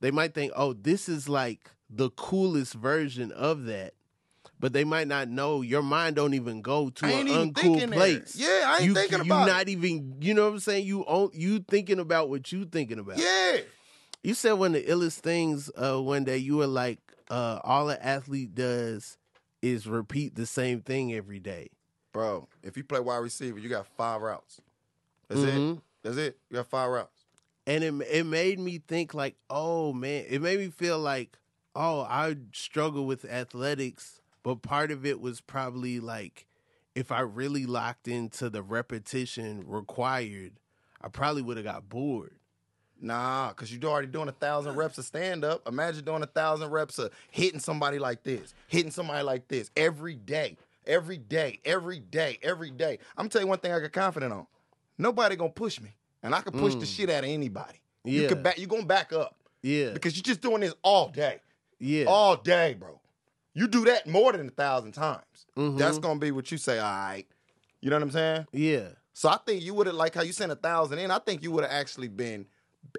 they might think, oh, this is like the coolest version of that. But they might not know your mind don't even go to an uncool place Yeah, I ain't you, thinking you about not even you know what I'm saying you own, you thinking about what you thinking about. Yeah. you said one of the illest things uh one day you were like uh all an athlete does is repeat the same thing every day Bro, if you play wide receiver, you got five routes. That's it. Mhm. That's it. You got five routes. and it it made me think like oh man it made me feel like oh I struggle with athletics but part of it was probably like if I really locked into the repetition required I probably would have got bored Nah, because you're already doing a thousand reps of stand up. Imagine doing a thousand reps of hitting somebody like this, hitting somebody like this every day, every day, every day, every day. I'm gonna tell you one thing I got confident on. Nobody gonna push me. And I can push the Mm. shit out of anybody. Yeah. You can back you gonna back up. yeah Because you're just doing this all day. yeah All day, bro. You do that more than a thousand times. Mhm. That's gonna be what you say, all right. You know what I'm saying? yeah So I think you would have like how you sent a thousand in. I think you would have actually been.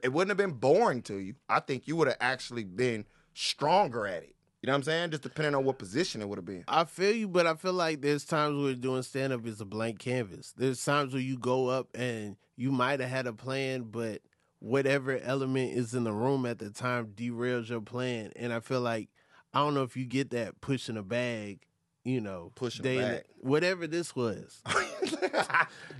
It wouldn't have been boring to you. I think you would have actually been stronger at it. You know what I'm saying? Just depending on what position it would have been. I feel you, but I feel like there's times where doing stand up is a blank canvas. There's times where you go up and you might have had a plan, but whatever element is in the room at the time derails your plan. And I feel like I don't know if you get that pushing a bag, you know, Pushing day in bag. whatever this was.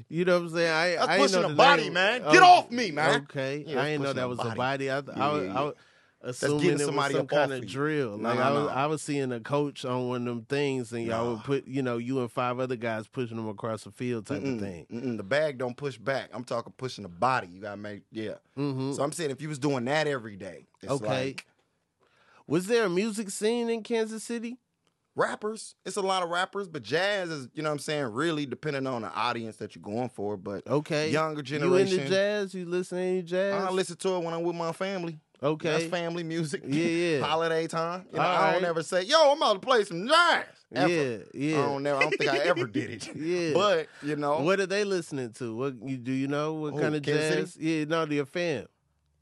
You know what I'm saying? I, That's I pushing know a body, man. Oh, Get off me, man. Okay, Yeah, I didn't know that was body. a body. I, I, Yeah, was- yeah, I was assuming getting it was somebody some kind of drill. Like no, I was, no. I was seeing a coach on one of them things, and y'all would put, you know, you and five other guys pushing them across the field type Mm-mm, of thing. mm-mm. The bag don't push back. I'm talking pushing the body. You gotta make yeah. hmm So I'm saying if you was doing that every day, it's Okay. like Was there a music scene in Kansas City? Rappers. It's a lot of rappers, but jazz is you know what I'm saying. Really depending on the audience that you're going for, but Okay, younger generation. You into jazz? You listen to any jazz? I listen to it when I'm with my family. Okay. That's family music. Yeah, yeah. Holiday time. You know, All I don't right. ever say, "Yo, I'm about to play some jazz." Ever. Yeah, yeah. I don't never. I don't think I ever did it. Yeah. But you know, What are they listening to? What you do you know what Who, kind of Kansas jazz? Yeah, no, your fam.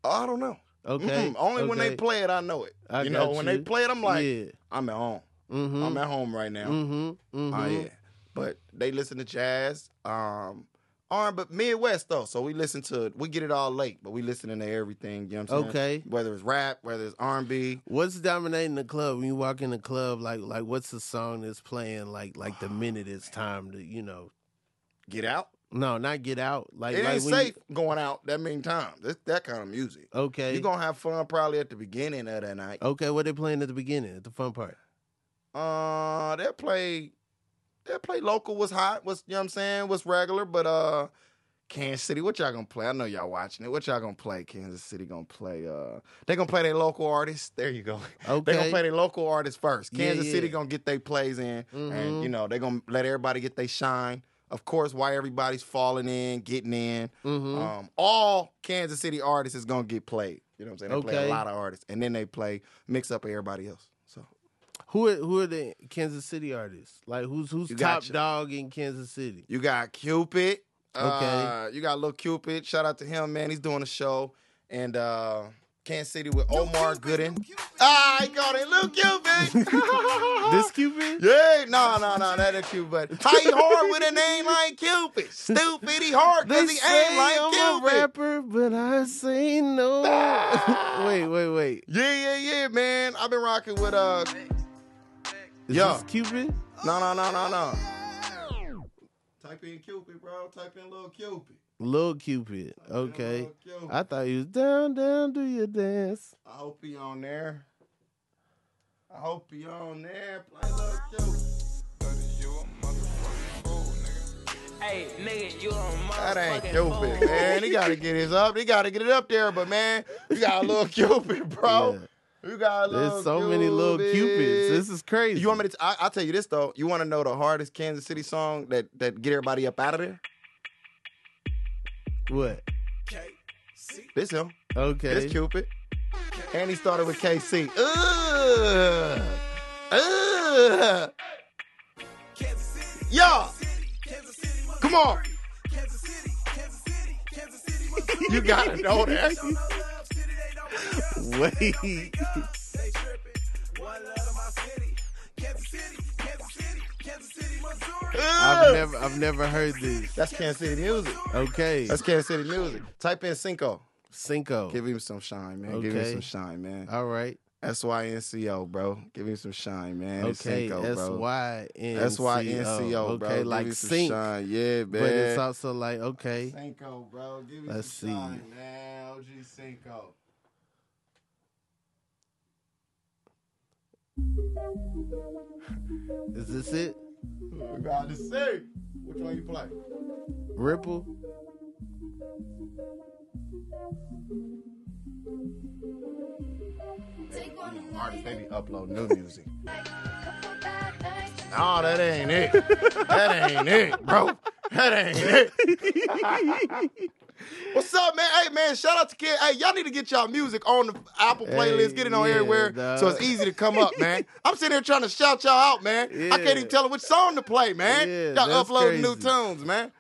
I don't know. Okay. Mm-mm. Only when they play it, I know it. I you know, got when they play it, I'm like, yeah. I'm at home. Mm-hmm. I'm at home right now. Mm-hmm. Mm-hmm. Oh yeah. But they listen to jazz. Um R but Midwest though. So we listen to we get it all late, but we listening to everything, you know what I'm saying? Okay. Whether it's rap, whether it's R and B. What's dominating the club when you walk in the club? Like, like what's the song that's playing? Like, like the minute it's time to, you know, Get out. no, not get out. Like, It like ain't when you- safe going out that many times. It's that kind of music. okay, You're gonna have fun probably at the beginning of that night. okay. What they playing at the beginning, at the fun part? Uh they'll play they'll play local was hot, was you know what I'm saying, was regular, but uh Kansas City, what y'all gonna play? I know y'all watching it. What y'all gonna play? Kansas City gonna play uh they gonna play their local artists. There you go. Okay, They gonna play their local artists first. Yeah, Kansas City gonna get their plays in, Mhm. and you know they gonna let everybody get their shine. Of course, why everybody's falling in, getting in. Mm-hmm. Um, all Kansas City artists is gonna get played. You know what I'm saying? They play Okay. a lot of artists, and then they play mix up everybody else. So who are who are the Kansas City artists? Like, who's who's You top got dog in Kansas City? you got Cupid. Okay. Uh, you got Lil Cupid. Shout out to him, man. He's doing a show, and uh, Kansas City with Omar Gooding. Ah, I got it, Lil Cupid. This Cupid? Yeah, no, no, no, that ain't Cupid. But how he hard with a name like Cupid? Stupid, he hard because he ain't like I'm Cupid. a rapper, but I say no. wait, wait, wait. Yeah, yeah, yeah, man. I've been rocking with uh, Is Yeah. this Cupid? no, no, no, no, no. Type in Cupid, bro. Type in little Cupid. Little Cupid. Okay. Lil Cupid. I thought he was down, down, do your dance. I hope he on there. I hope he on there. Play Lil Cupid. Hey, nigga, you a That ain't Cupid, fool. man. He gotta get his up. He gotta get it up there, but man, you got a little Cupid, bro. You got There's so many little Cupids. This is crazy. You want me to? I, I'll tell you this though. You want to know the hardest Kansas City song that that get everybody up out of there? what? This him. Okay. This Cupid. And he started with KC. Ugh. Ugh. Yeah. Come on. You gotta know that. Wait. I've never I've never heard this. That's Kansas City music. Okay. That's Kansas City music. Type in Synco. Synco. Give him some shine, man. Give him some shine, man. All right. S Y N C O, bro. Give him some shine, man. Okay. Synco, S bro. Y N S Y N C O, bro. Okay, Give like me some sync, shine. Yeah, man. but it's also like okay. Synco, bro. Give me Let's some see. shine, man. OG Synco. Is this it? We got to see. Which one you play? Ripple. Artists, they be uploading new music. No, that ain't it. That ain't it, bro. That ain't it. What's up, man? Hey, man, shout out to Kid. Hey, y'all need to get y'all music on the Apple playlist. Hey, get it on yeah, everywhere so it's easy to come up, man. I'm sitting here trying to shout y'all out, man. I can't even tell them which song to play, man. Yeah, y'all uploading new tunes, man.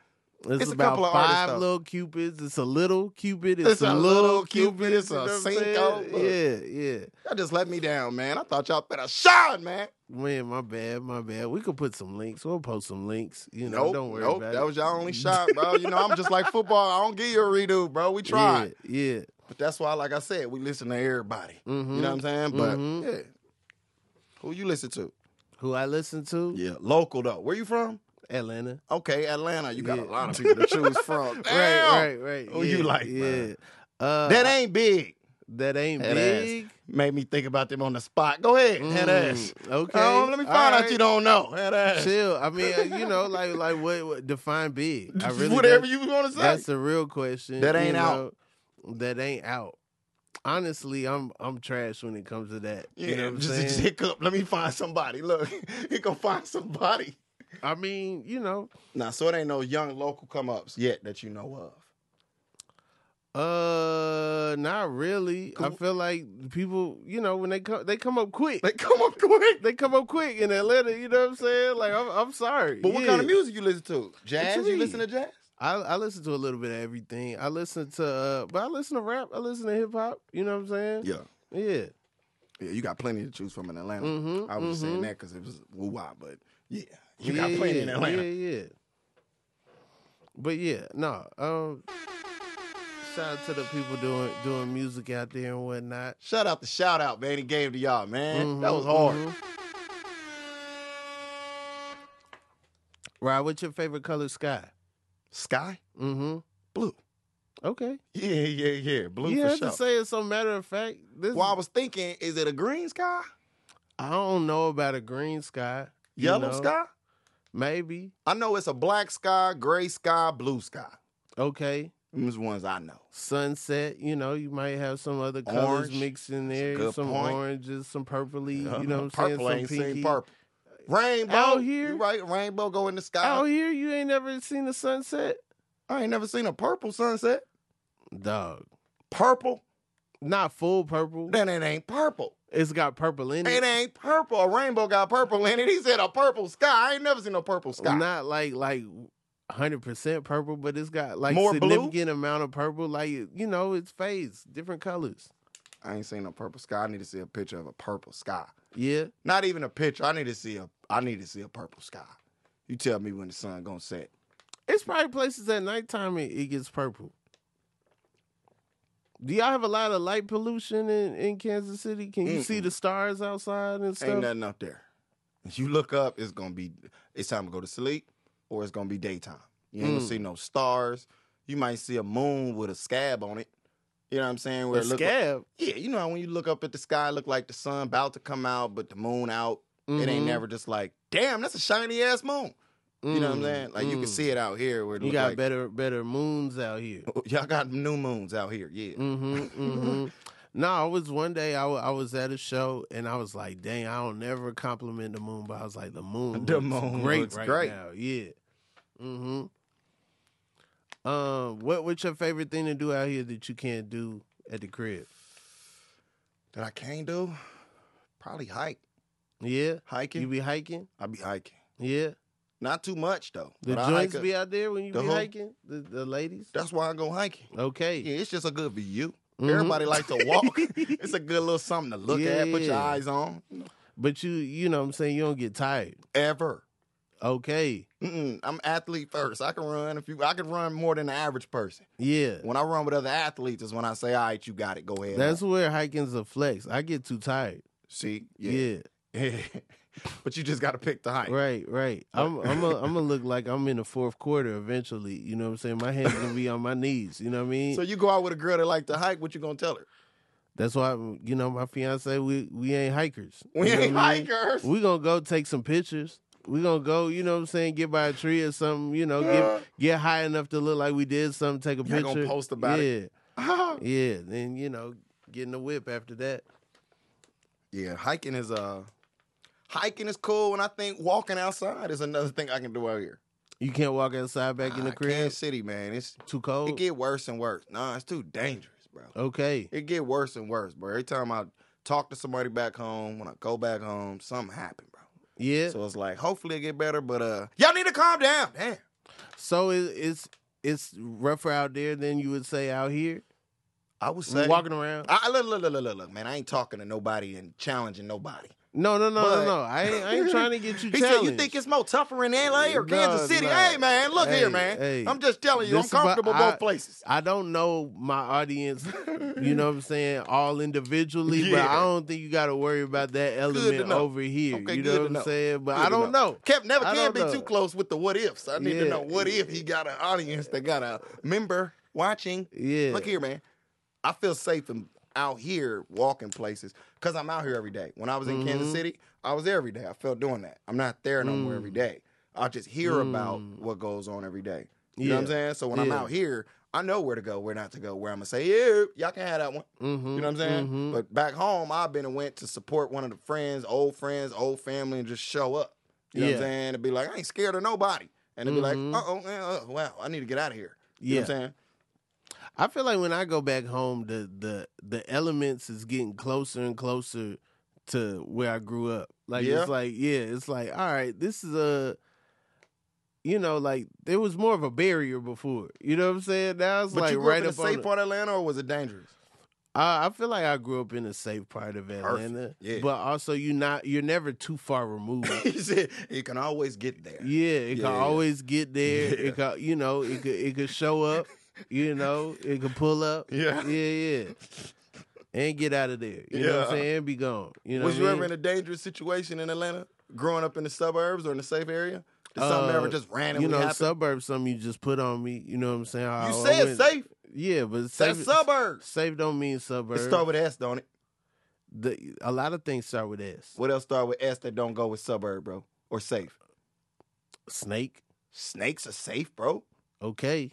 It's, about couple of artists, five little cupids. It's a little cupid. It's, It's a, a little cupid. Cupid, it's a you Synco. Yeah, yeah. Y'all just let me down, man. I thought y'all better shine, man. Man, my bad, my bad. We could put some links. We'll post some links. You know, Nope, don't worry nope. about that it. was y'all only shot, bro. You know, I'm just like football. I don't give you a redo, bro. We tried. Yeah, yeah. But that's why, like I said, we listen to everybody. Mhm. You know what I'm saying? But Mhm. yeah. Who you listen to? Who I listen to? Yeah. Local though. Where you from? Atlanta. Okay, Atlanta. You got Yeah. a lot of people to choose from. Right, right, right. Who yeah, you like, Yeah. Uh, That ain't big. that ain't That big. ass. Made me think about them on the spot. Go ahead. Head Mm, ass. Okay. Oh, let me find out you don't know. Head ass. Chill. I mean, uh, you know, like like what, what define big? I really Whatever you want to say. That's the real question. That you ain't out. know, That ain't out. Honestly, I'm I'm trash when it comes to that. yeah, you know what I'm just, saying? just hiccup. Let me find somebody. Look, he gonna find somebody. I mean, you know, Nah, so it ain't no young local come ups yet that you know of. Uh, not really. I feel like people, you know, when they come, they come up quick. They come up quick. They come up quick in Atlanta. You know what I'm saying? Like, I'm, I'm sorry. But what kind of music you listen to? Jazz? you You listen to jazz? I, I listen to a little bit of everything. I listen to, uh, but I listen to rap. I listen to hip hop. You know what I'm saying? Yeah. Yeah. Yeah, you got plenty to choose from in Atlanta. Mhm, I was mhm. saying that because it was woo but yeah, you yeah, got plenty yeah, in Atlanta. Yeah, yeah. But yeah, no. Um, shout out to the people doing doing music out there and whatnot. Shout out the shout out, man. He gave to y'all, man. that Mhm, was hard. mhm. Right, what's your favorite color sky? Sky, Mm-hmm. blue. Okay. Yeah, yeah, yeah. Blue you have sure. to say it so matter of fact. This well, I was thinking, is it a green sky, I don't know about a green sky. you yellow know? sky? Maybe. I know it's a black sky, gray sky, blue sky. Okay. Those ones I know. Sunset, you know, you might have some other colors Orange. mixed in there. good Some point. oranges, some purpley, you know what I'm purple saying? ain't Some seen pinky. purple. Rainbow Out here- you right? Rainbow go in the sky. Out here, you ain't never seen a sunset? I ain't never seen a purple sunset. Dog. Purple? Not full purple. Then it ain't purple. It's got purple in It it. ain't purple. A rainbow got purple in it. He said a purple sky. I ain't never seen a purple sky. Not like like hundred percent purple, but it's got like More blue? significant amount of purple. Like you know, it's fades, different colors. I ain't seen no purple sky. I need to see a picture of a purple sky. Yeah. Not even a picture. I need to see a. I need to see a purple sky. You tell me when the sun gonna set. It's probably places at nighttime it, it gets purple. Do y'all have a lot of light pollution in, in Kansas City? Can you see Mm-mm. the stars outside and stuff? Ain't nothing up there. If you look up, it's gonna be. It's time to go to sleep, or it's gonna be daytime. You ain't Mm. gonna see no stars. You might see a moon with a scab on it. You know what I'm saying? Where a it look like- scab. yeah, you know how when you look up at the sky, it look like the sun about to come out, but the moon out. It ain't Mhm. never just like, damn, that's a shiny ass moon. You know what I'm Mm, saying? Like you can mm. see it out here where You got like better better moons out here. y'all got new moons out here. Yeah. Mm-hmm. Mm-hmm. no, it was one day I was at a show and I was like, dang, I don't never compliment the moon, but I was like, the moon, The moon great right great. now. Yeah. Mm-hmm. Um, what what's your favorite thing to do out here that you can't do at the crib? That I can't do? Probably hike. Yeah, Hiking. you be hiking. I be hiking. Yeah, Not too much though. the but I hike joints be out there when you The be hiking. The, the ladies. That's why I go hiking. Okay. Yeah, it's just a good view. Mhm. Everybody like to walk. it's a good little something to look Yeah, at, put your eyes on. But you, you know, what I'm saying you don't get tired. Ever. Okay. Mm-mm, I'm athlete first. I can run if you. I can run more than the average person. Yeah. When I run with other athletes, is when I say, "All right, you got it. Go ahead." That's where hiking's a flex. I get too tired. see, Yeah. yeah. but you just got to pick the height. Right, right. I'm I'm a, I'm gonna look like I'm in the fourth quarter eventually. You know what I'm saying? My hands gonna be on my knees. You know what I mean? So you go out with a girl that like to hike. What you gonna tell her? That's why you know my fiance. We we ain't hikers. We You know ain't what I mean? hikers. We gonna go take some pictures. We gonna go. You know what I'm saying? Get by a tree or something. You know, get get high enough to look like we did something. Take a Y'all picture. gonna post about yeah, it. yeah. Then you know, getting the whip after that. yeah, hiking is uh, hiking is cool, and I think walking outside is another thing I can do out here. You can't walk outside back in the crib. Kansas City, man, it's Too cold. it get worse and worse. Nah, it's too dangerous, bro. okay. It get worse and worse, bro. Every time I talk to somebody back home, when I go back home, something happen, bro. Yeah. So it's like, hopefully it get better, but uh, y'all need to calm down. Damn. So it, it's it's rougher out there than you would say out here. I would say, Walking around. I, look, look, look, look, look, man. I ain't talking to nobody and challenging nobody. No, no, no, But- no, no. I ain't, I ain't trying to get you He challenged. said, "You think it's more tougher in L.A. or No, Kansas City?" no. Hey, man, look Hey, here, man. hey. I'm just telling you, I'm comfortable I- both places. I don't know my audience, you know what I'm saying, all individually, but I don't think you got to worry about that element over here. Okay, you know what I'm know. saying? But Good I don't know. Kev never can be know. too close with the what ifs. I need to know what if he got an audience that got a member watching. Yeah. Look here, man. I feel safe in, out here walking places because I'm out here every day. When I was in Kansas Mhm. City, I was there every day. I felt doing that. I'm not there no more Mm. every day. I just hear about Mm. what goes on every day. You know what I'm saying? So when I'm out here, I know where to go, where not to go, where I'm gonna say, yeah, y'all can have that one. Mm-hmm, You know what I'm saying? mhm. But back home, I've been and went to support one of the friends, old friends, old family, and just show up. You know what I'm Yeah. saying? To be like, I ain't scared of nobody. And to be like, oh, wow, I need to get out of here. You yeah. know what I'm saying? I feel like when I go back home, the the the elements is getting closer and closer to where I grew up. Like Yeah? it's like yeah, it's like all right, this is a. You know, like there was more of a barrier before. You know what I'm saying? Now it's But like you grew right up in up a safe part of Atlanta, or was it dangerous? I, I feel like I grew up in a safe part of Atlanta, Yeah. but also you not you're never too far removed. you can always get there. Yeah, it Yeah, can always get there. Yeah. It can, you know, it could it could show up. You know, it could pull up. Yeah. yeah, yeah, and get out of there. You know what I'm saying? And be gone. You know, was you I ever in a dangerous situation in Atlanta, growing up in the suburbs or in a safe area? Did something Uh, ever just randomly You know, happen? suburbs. Something you just put on me. You know what I'm saying? I- you I said went- safe. Yeah, but safe suburbs. Safe don't mean It suburbs. start with S, don't it? The, a lot of things start with S. What else start with S that don't go with suburb, bro? Or safe? Snake. Snakes are safe, bro. Okay.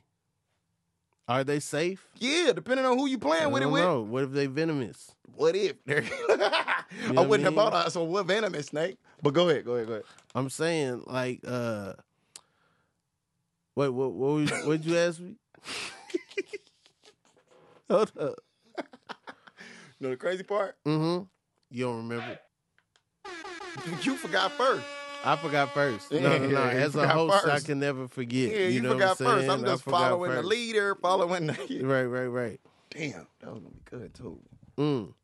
Are they safe? Yeah, depending on who you I playing with it with. know. What if they venomous? What if? There- I I wouldn't have bought us on what venomous snake. But go ahead, go ahead, go ahead. I'm saying like uh Wait, what what was, what'd you ask me? Hold up. You know the crazy part? Mm-hmm. You don't remember? You forgot first. I forgot first. No, no, no. As a host, I can never forget. Yeah, you, know forgot what I'm first. I'm just following the leader, following the. Right, right, right. Damn, that was gonna be good too. Mm.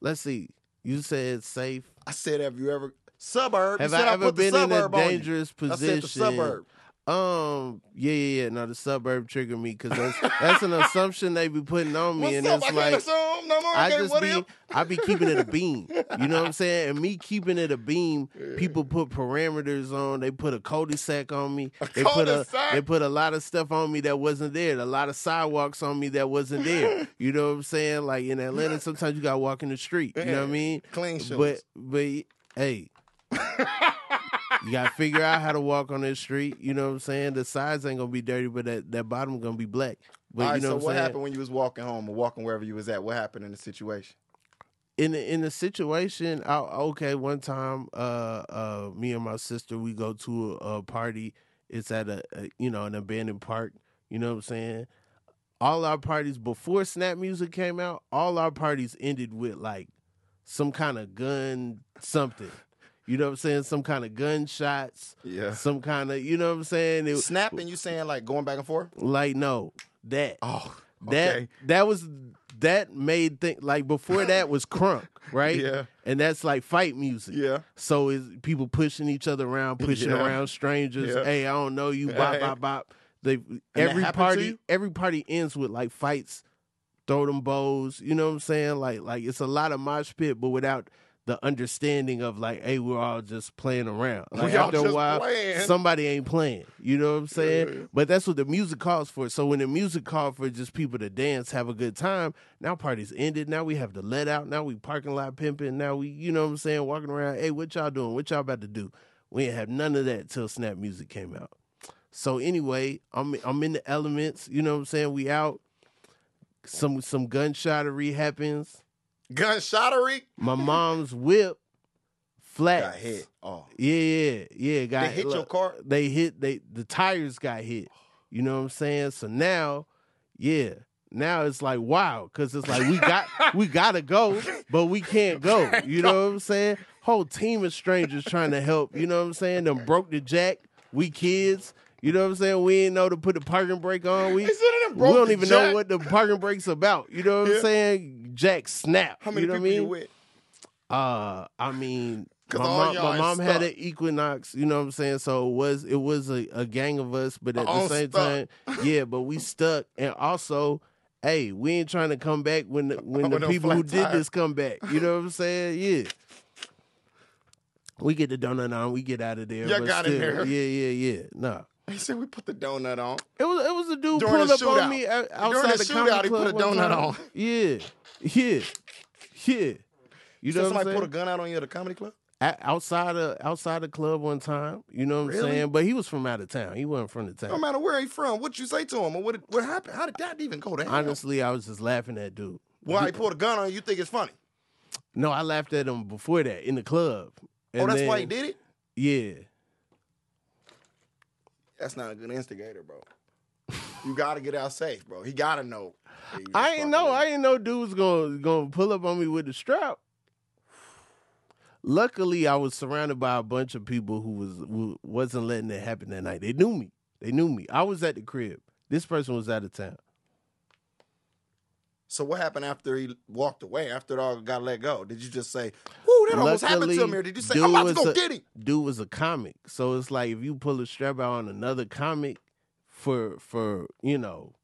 Let's see. You said safe. I said, have you ever suburb? Have you said I ever put been in a you. dangerous I position? said the suburb. Um, yeah, yeah, yeah. No, the suburb triggered me because that's, that's an assumption they be putting on me, What's and up? it's I like assume no more. I Okay, just be? I be keeping it a beam. You know what I'm saying? And me keeping it a beam, people put parameters on. They put a cul-de-sac on me. they put a they put a lot of stuff on me that wasn't there. A lot of sidewalks on me that wasn't there. You know what I'm saying? Like in Atlanta, sometimes you got to walk in the street. You know what I mean? Clean shoes. But but hey. You gotta figure out how to walk on this street. You know what I'm saying? The sides ain't gonna be dirty, but that, that bottom gonna be black. But All you know so what, what happened when you was walking home or walking wherever you was at? What happened in the situation? in the, in the situation, I, okay, one time, uh, uh, me and my sister, we go to a, a party. It's at a, a, you know, an abandoned park. You know what I'm saying? All our parties before Snap Music came out, all our parties ended with like some kind of gun, something. You know what I'm saying? Some kind of gunshots, Yeah. some kind of, you know what I'm saying? It, Snapping, you saying like going back and forth? like no, that Oh, that okay. that was that made thing like before that was crunk, right? Yeah. And that's like fight music. Yeah. So is people pushing each other around, pushing Yeah. around strangers. Yeah. Hey, I don't know you. Bop Hey. bop bop. They that every party every party ends with like fights, throw them bows. You know what I'm saying? Like like it's a lot of mosh pit, but without the understanding of like, hey, we're all just playing around. Like We all after a while, playing. somebody ain't playing. You know what I'm saying? Yeah. But that's what the music calls for. So when the music called for just people to dance, have a good time, now parties ended. Now we have to let out. Now we parking lot pimping. Now we, you know what I'm saying, walking around. Hey, what y'all doing? What y'all about to do? We ain't have none of that till Snap Music came out. So anyway, I'm I'm in the elements. You know what I'm saying? We out. Some some gunshottery happens. Gunshottery? My mom's whip flat. Got hit. Oh. Yeah, yeah, yeah. Got They hit your car? They hit. They the tires got hit. You know what I'm saying? So now, yeah. Now it's like wow, because it's like we got we gotta go, but we can't go. You know what I'm saying? Whole team of strangers trying to help. You know what I'm saying? Them broke the jack. We kids. You know what I'm saying? We ain't know to put the parking brake on. We They said it done we don't even jack. know what the parking brake's about. You know what Yeah. I'm saying? Jack snap. How many you know people what I mean? you with? Uh, I mean, my mom, my mom had an Equinox. You know what I'm saying? So it was it was a, a gang of us, but at All the same stuck. time, yeah, but we stuck. And also, hey, we ain't trying to come back when the, when the people who did tire. this come back. You know what I'm saying? Yeah. We get the donut on, we get out of there. But got in still, there. Yeah, yeah, yeah. No. He said we put the donut on. It was it was a dude During pulled up shootout. on me out- During outside the the comedy shootout, he put a donut time. on. Yeah, yeah, yeah. You so know somebody put a gun out on you at a comedy club? O- outside of outside the club one time. You know what I'm saying? But he was from out of town. He wasn't from the town. No matter where he from, what you say to him or what what happened? How did that even go down? Honestly, I was just laughing at dude. Why he pulled a gun on you? You think it's funny? No, I laughed at him before that in the club. oh, And that's why he did it. Yeah. That's not a good instigator, bro. You gotta get out safe, bro. He gotta know. I ain't know. with I ain't know dude was gonna gonna pull up on me with the strap. Luckily, I was surrounded by a bunch of people who was who wasn't letting it happen that night. They knew me. They knew me. I was at the crib. This person was out of town. So what happened after he walked away? After it all got let go? Did you just say, "Whoo, that almost happened to Luckily, me"? Or did you say, "I'm about to go a- get him"? Dude was a comic, so it's like if you pull a strap out on another comic for for you know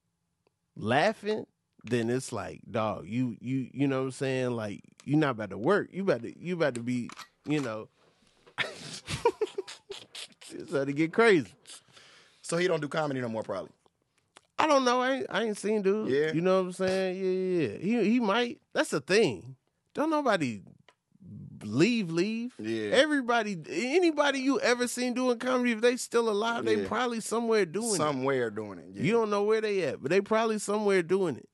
laughing, then it's like dog. You you you know what I'm saying? Like you're not about to work. You about to you about to be you know. it's about to get crazy. So he don't do comedy no more, probably. I don't know. I ain't, I ain't seen dude. Yeah. You know what I'm saying? Yeah, yeah, yeah. He he might. That's the thing. Don't nobody leave, leave. Yeah. Everybody, anybody you ever seen doing comedy, if they still alive, they probably somewhere doing it. Somewhere doing it. Yeah. You don't know where they at, but they probably somewhere doing it.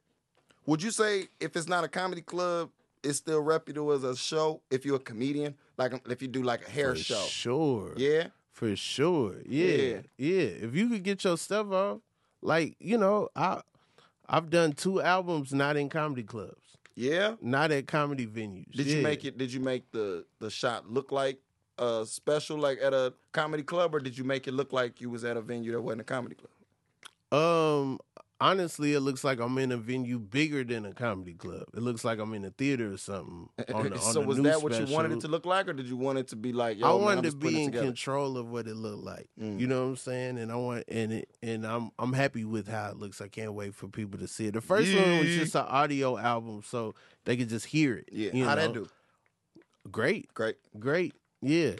Would you say if it's not a comedy club, it's still reputable as a show? If you're a comedian, like if you do like a hair For show, sure. yeah. For sure. Yeah. yeah. If you could get your stuff off, like, you know, I I've done two albums not in comedy clubs. Yeah. Not at comedy venues. Did you make it? Did you make the the shot look like a special, like at a comedy club, or did you make it look like you was at a venue that wasn't a comedy club? Um, honestly, it looks like I'm in a venue bigger than a comedy club. It looks like I'm in a theater or something. On the, so the was that what you wanted it to look like, or did you want it to be like? I man, wanted to just be in control of what it looked like. Mm. You know what I'm saying? And I want and it and I'm I'm happy with how it looks. I can't wait for people to see it. The first one was just an audio album, so they could just hear it. Yeah, you how that do? Great, Great. great. Yeah,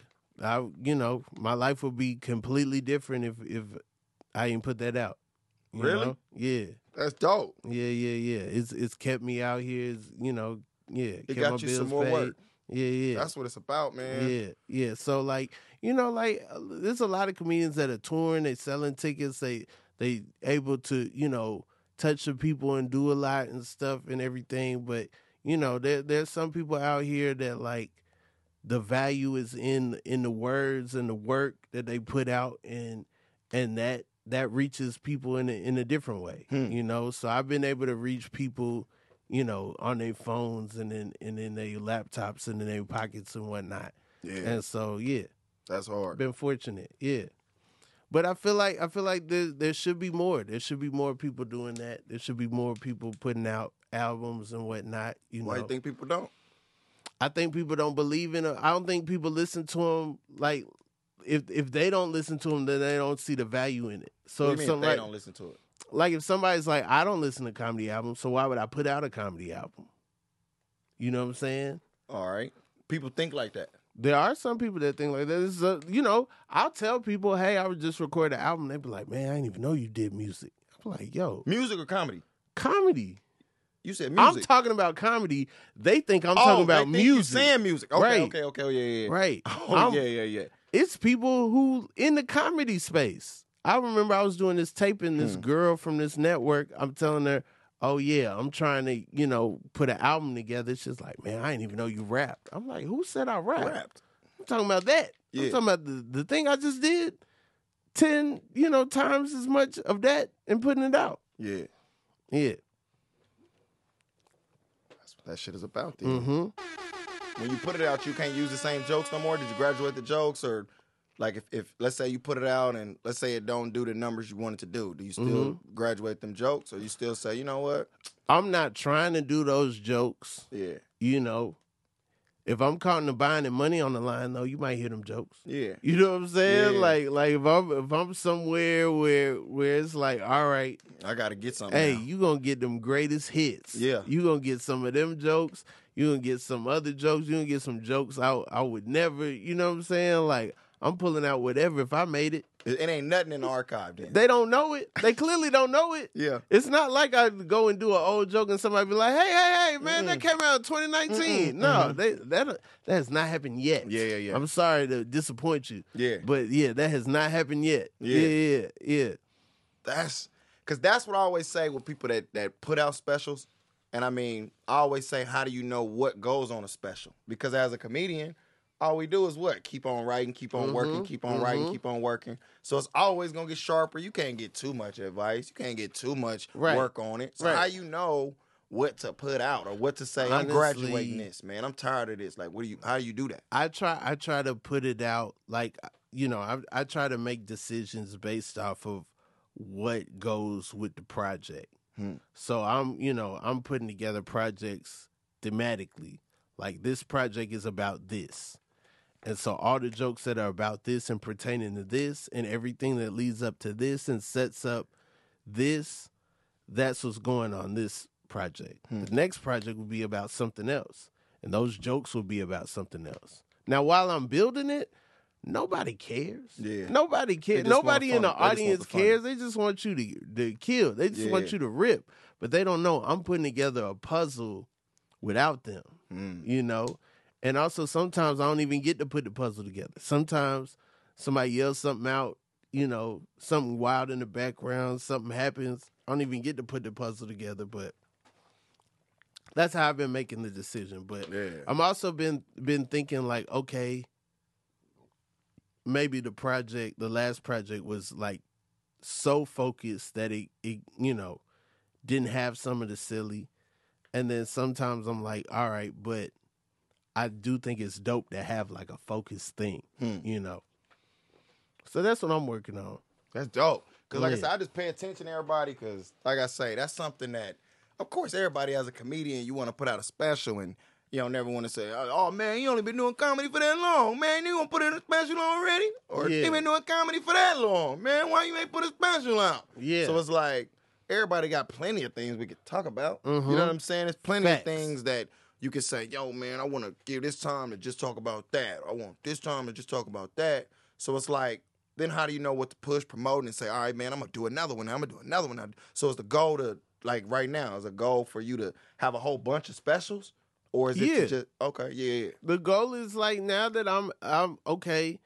I you know my life would be completely different if if I didn't put that out. Really? know? Yeah. That's dope. Yeah, yeah, yeah. It's it's kept me out here. It's, you know, yeah. It kept got my you some more paid. work. Yeah, yeah. That's what it's about, man. Yeah, yeah. So like, you know, like uh, there's a lot of comedians that are touring, they selling tickets, they they able to, you know, touch the people and do a lot and stuff and everything. But, you know, there there's some people out here that like the value is in in the words and the work that they put out and and that that reaches people in a, in a different way. Hmm. You know, so I've been able to reach people you know, on their phones and then and in their laptops and in their pockets and whatnot. Yeah, And so yeah, that's hard. been fortunate. Yeah. But I feel like I feel like there there should be more. There should be more people doing that. There should be more people putting out albums and whatnot. You Why know, you think people don't? I think people don't believe in. I don't think people listen to them. Like if if they don't listen to them, then they don't see the value in it. So if do you if they don't listen to it? like if somebody's like, I don't listen to comedy albums, so why would I put out a comedy album? You know what I'm saying? All right, people think like that. There are some people that think like that. This is a, you know, I'll tell people, hey, I would just record an album. They'd be like, man, I didn't even know you did music. I'm like, yo, Music or comedy? comedy. You said music. I'm talking about comedy. They think I'm oh, talking about they think you music. saying music. Okay, Right. okay, okay. Oh, yeah, yeah. Right. Oh, I'm- yeah, yeah, yeah. It's people who in the comedy space. I remember I was doing this taping, this Hmm. girl from this network. I'm telling her, oh yeah, I'm trying to, you know, put an album together. She's like, man, I didn't even know you rapped. I'm like, who said I rap? Rapped. I'm talking about that. Yeah. I'm talking about the, the thing I just did. Ten, you know, times as much of that and putting it out. Yeah, Yeah. that's what that shit is about. Then. Mm-hmm. When you put it out, you can't use the same jokes no more. Did you graduate the jokes, or like if, if let's say you put it out and let's say it don't do the numbers you wanted to do, do you still Mm-hmm. graduate them jokes, or you still say, you know what? I'm not trying to do those jokes. Yeah, You know, if I'm caught in the buying and money on the line, though, you might hear them jokes. yeah, You know what I'm saying? Yeah. Like, like if I'm if I'm somewhere where where it's like, all right, I got to get something. hey, now. you gonna get them greatest hits. Yeah. you gonna get some of them jokes. You gonna get some other jokes. You gonna get some jokes I I would never. You know what I'm saying? Like I'm pulling out whatever if I made it. it, ain't nothing in the archive. Then They don't know it. They clearly don't know it. yeah, It's not like I go and do an old joke and somebody be like, "Hey, hey, hey, man, that came out in 2019." Mm-mm. No, mm-hmm. they that that has not happened yet. Yeah, yeah, yeah. I'm sorry to disappoint you, yeah. but yeah, that has not happened yet. Yeah. yeah, yeah. yeah. That's because that's what I always say with people that that put out specials. And I mean, I always say, how do you know what goes on a special? Because as a comedian, all we do is what? Keep on writing, keep on working, Mhm, keep on writing, mhm. keep on working. So it's always gonna get sharper. You can't get too much advice. You can't get too much Right. work on it. So Right. how you know what to put out or what to say? I'm graduating this, man. I'm tired of this. Like, what do you? How do you do that? I try I try to put it out like you know I I try to make decisions based off of what goes with the project. Hmm. So I'm you know I'm putting together projects thematically. Like this project is about this. And so all the jokes that are about this and pertaining to this and everything that leads up to this and sets up this, that's what's going on this project. Hmm. The next project will be about something else. And those jokes will be about something else. Now while I'm building it, nobody cares. Yeah. Nobody cares. They just want Nobody in the. Audience cares. They just want you to, to kill. They just want you to rip. But they don't know I'm putting together a puzzle without them Mm. you know. And also sometimes I don't even get to put the puzzle together. Sometimes somebody yells something out, you know, something wild in the background, something happens. I don't even get to put the puzzle together, but that's how I've been making the decision. But Yeah. I'm also been been thinking like, okay, maybe the project, the last project was like so focused that it, it you know, didn't have some of the silly. And then sometimes I'm like, all right, but I do think it's dope to have like a focused thing, Hmm. you know. So that's what I'm working on. That's dope. Cause like I said, I just pay attention to everybody. Cause like I say, that's something that, of course, everybody as a comedian, you want to put out a special, and you don't never want to say, "Oh man, you only been doing comedy for that long, man. You gonna put in a special already? Or Yeah. you been doing comedy for that long, man? Why you ain't put a special out?" Yeah. So it's like everybody got plenty of things we could talk about. Mhm. You know what I'm saying? There's plenty Facts. of things that you could say, "Yo, man, I want to give this time to just talk about that. I want this time to just talk about that." So it's like then how do you know what to push, promote, and say, all right, man, I'm gonna do another one. I'm gonna do another one. So it's the goal to like right now is a goal for you to have a whole bunch of specials, or is it Yeah. just okay, yeah, yeah, The goal is like now that I'm I'm okay,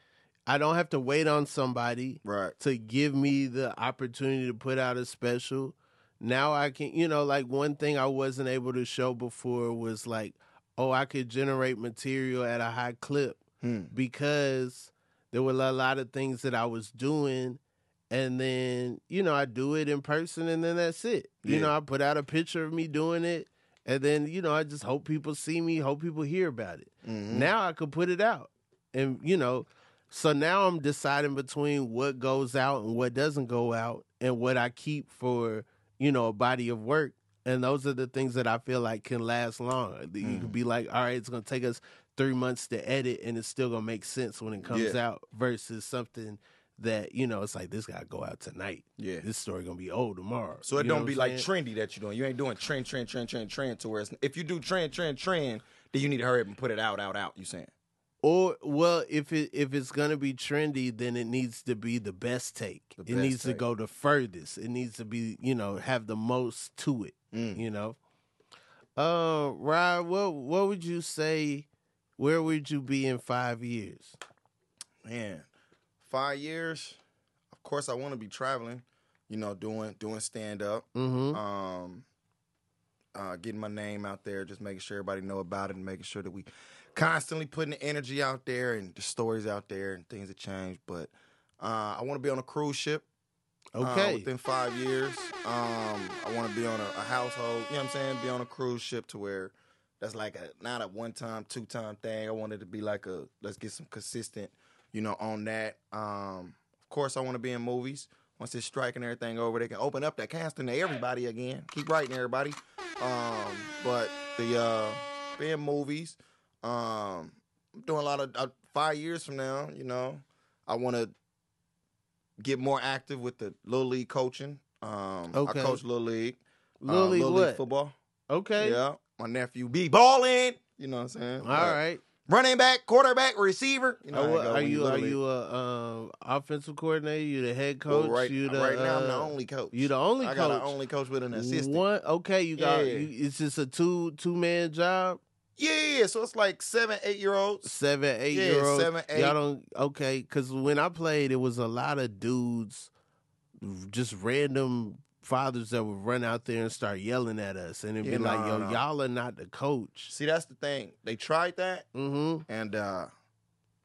I don't have to wait on somebody right, to give me the opportunity to put out a special. Now I can, you know, like one thing I wasn't able to show before was like, oh, I could generate material at a high clip Hmm. because there were a lot of things that I was doing. And then, you know, I do it in person and then that's it. You know, I put out a picture of me doing it. And then, you know, I just hope people see me, hope people hear about it. Mhm. Now I could put it out. And, you know, so now I'm deciding between what goes out and what doesn't go out and what I keep for, you know, a body of work. And those are the things that I feel like can last long. You could be like, all right, it's going to take us three months to edit and it's still going to make sense when it comes Yeah. out versus something that, you know, it's like this to go out tonight. Yeah. This story to be old tomorrow. So it You don't be like trendy that you're doing. You ain't doing trend, trend, trend, trend, trend. To where it's, if you do trend, trend, trend, then you need to hurry up and put it out, out, out. You saying? Or well, if it if it's gonna be trendy, then it needs to be the best take. The it best needs to go the furthest. It needs to be you know have the most to it. Mm. You know. Uh, Rod, what what would you say? Where would you be in five years? Man, five years. Of course, I want to be traveling. You know, doing doing stand up. Mm-hmm. um, uh, getting my name out there, just making sure everybody know about it, and making sure that we constantly putting the energy out there and the stories out there and things that change. But uh, I want to be on a cruise ship. uh, Okay. within five years, um, I want to be on a, a household. You know what I'm saying? Be on a cruise ship to where that's like a not a one time, two time thing. I want it to be like a let's get some consistent, you know, on that. Um, of course, I want to be in movies. Once this strike and everything over, they can open up that casting to everybody again. Keep writing, everybody. Um, but the uh, being movies, um, I'm doing a lot of uh, five years from now. You know, I want to get more active with the little league coaching. Um, Okay. I coach little league, Little um, League little league football. Okay. Yeah, my nephew be balling. You know what I'm saying? All right. Running back, quarterback, receiver. You know, Uh, how it what- go are you are you a um, offensive coordinator? You the head Well, coach? right, you the, right now, I'm the uh, only coach. You the only I coach. got an only coach with an assistant. One. Okay, you got. Yeah. You, it's just a two two man job. Yeah, so it's like seven, eight year olds. seven, eight Yeah, year olds. seven, eight. Y'all don't okay? Because when I played, it was a lot of dudes, just random fathers that would run out there and start yelling at us, and it'd Yeah, be like, "Yo, no. y'all are not the coach." See, that's the thing. They tried that, Mm-hmm. and uh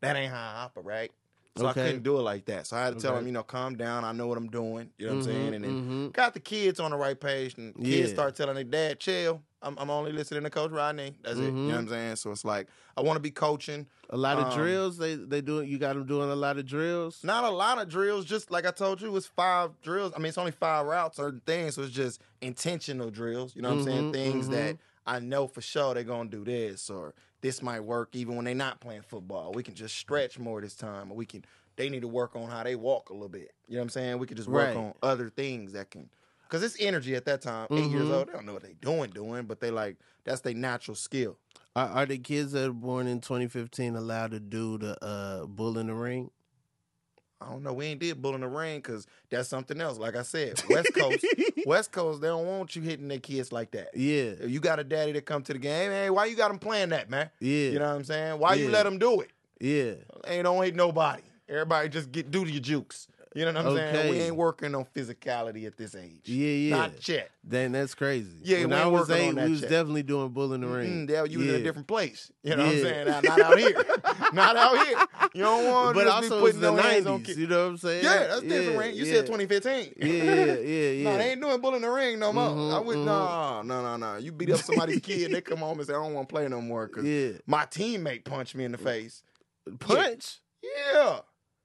that ain't how I operate. So Okay. I couldn't do it like that. So I had to tell Okay. them, you know, calm down. I know what I'm doing. You know what I'm Mhm, saying? And then mhm. got the kids on the right page. And kids Yeah. start telling their dad, chill. I'm, I'm only listening to Coach Rodney. That's it. You know Mhm. what I'm saying? So it's like, I want to be coaching. A lot of Um, drills. They they doing. You got them doing a lot of drills. Not a lot of drills, just like I told you, it's five drills. I mean, it's only five routes, certain things. So it's just intentional drills. You know what I'm saying? Mhm, Things that I know for sure they're gonna do this or this might work even when they're not playing football. We can just stretch more this time, or we can. They need to work on how they walk a little bit. You know what I'm saying? We could just work Right. on other things that can. Because it's energy at that time. 8 years Mhm. old, they don't know what they're doing, doing, but they like that's their natural skill. Are, are the kids that are born in 2015 allowed to do the uh, bull in the ring? I don't know. We ain't did bull in the ring because that's something else. Like I said, West Coast, West Coast, they don't want you hitting their kids like that. Yeah, If you got a daddy that come to the game, hey, why you got them playing that, man? yeah, You know what I'm saying? Why you let them do it? yeah. Ain't don't hate nobody. Everybody just get do to your jukes. You know what I'm saying? We ain't working on physicality at this age. Yeah, yeah. Not yet. Then that's crazy. Yeah, when we I ain't was working on eight, we was yet. definitely doing bull in the ring. Mm, yeah, you was in a different place. You know what I'm saying? Not, not out here. not out here. You don't want But to also, be putting the no hands on '90s. kids. You know what I'm saying? Yeah, that's different, Yeah, Ring. You yeah. said 2015. Yeah, yeah, yeah, yeah. No, they ain't doing bull in the ring no more. Mhm, I would mhm. no, no, no, no. You beat up somebody's kid, they come home and say, "I don't want to play no more" because Yeah. my teammate punched me in the face. Punch. Yeah,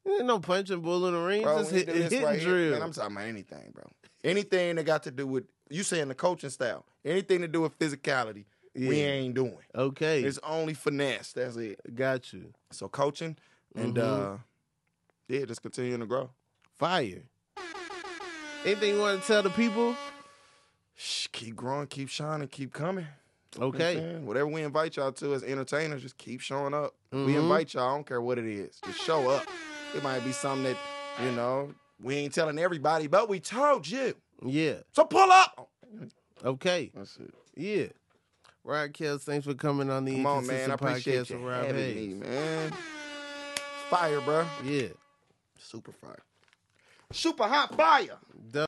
Ain't no punching bull in the ring. bro. just we hit, hitting right here. Man, I'm talking about anything, bro. Anything that got to do with you saying the coaching style, anything to do with physicality, we ain't doing. okay, It's only finesse. That's it. got you. So coaching and Mhm. uh yeah, just continuing to grow. Fire. Anything you want to tell the people? Shh, keep growing, keep shining, keep coming. You know what Okay. Whatever we invite y'all to as entertainers, just keep showing up. We Mhm. invite y'all, I don't care what it is. Just show up. It might be something that, you know, we ain't telling everybody, but we told you. Yeah. So pull up. Okay. That's it. Yeah. Rod Kellz, thanks for coming on the Come on, man. I appreciate podcast you with Rob having me, man. Fire, bro. Yeah. Super fire. Super hot fire. Dope.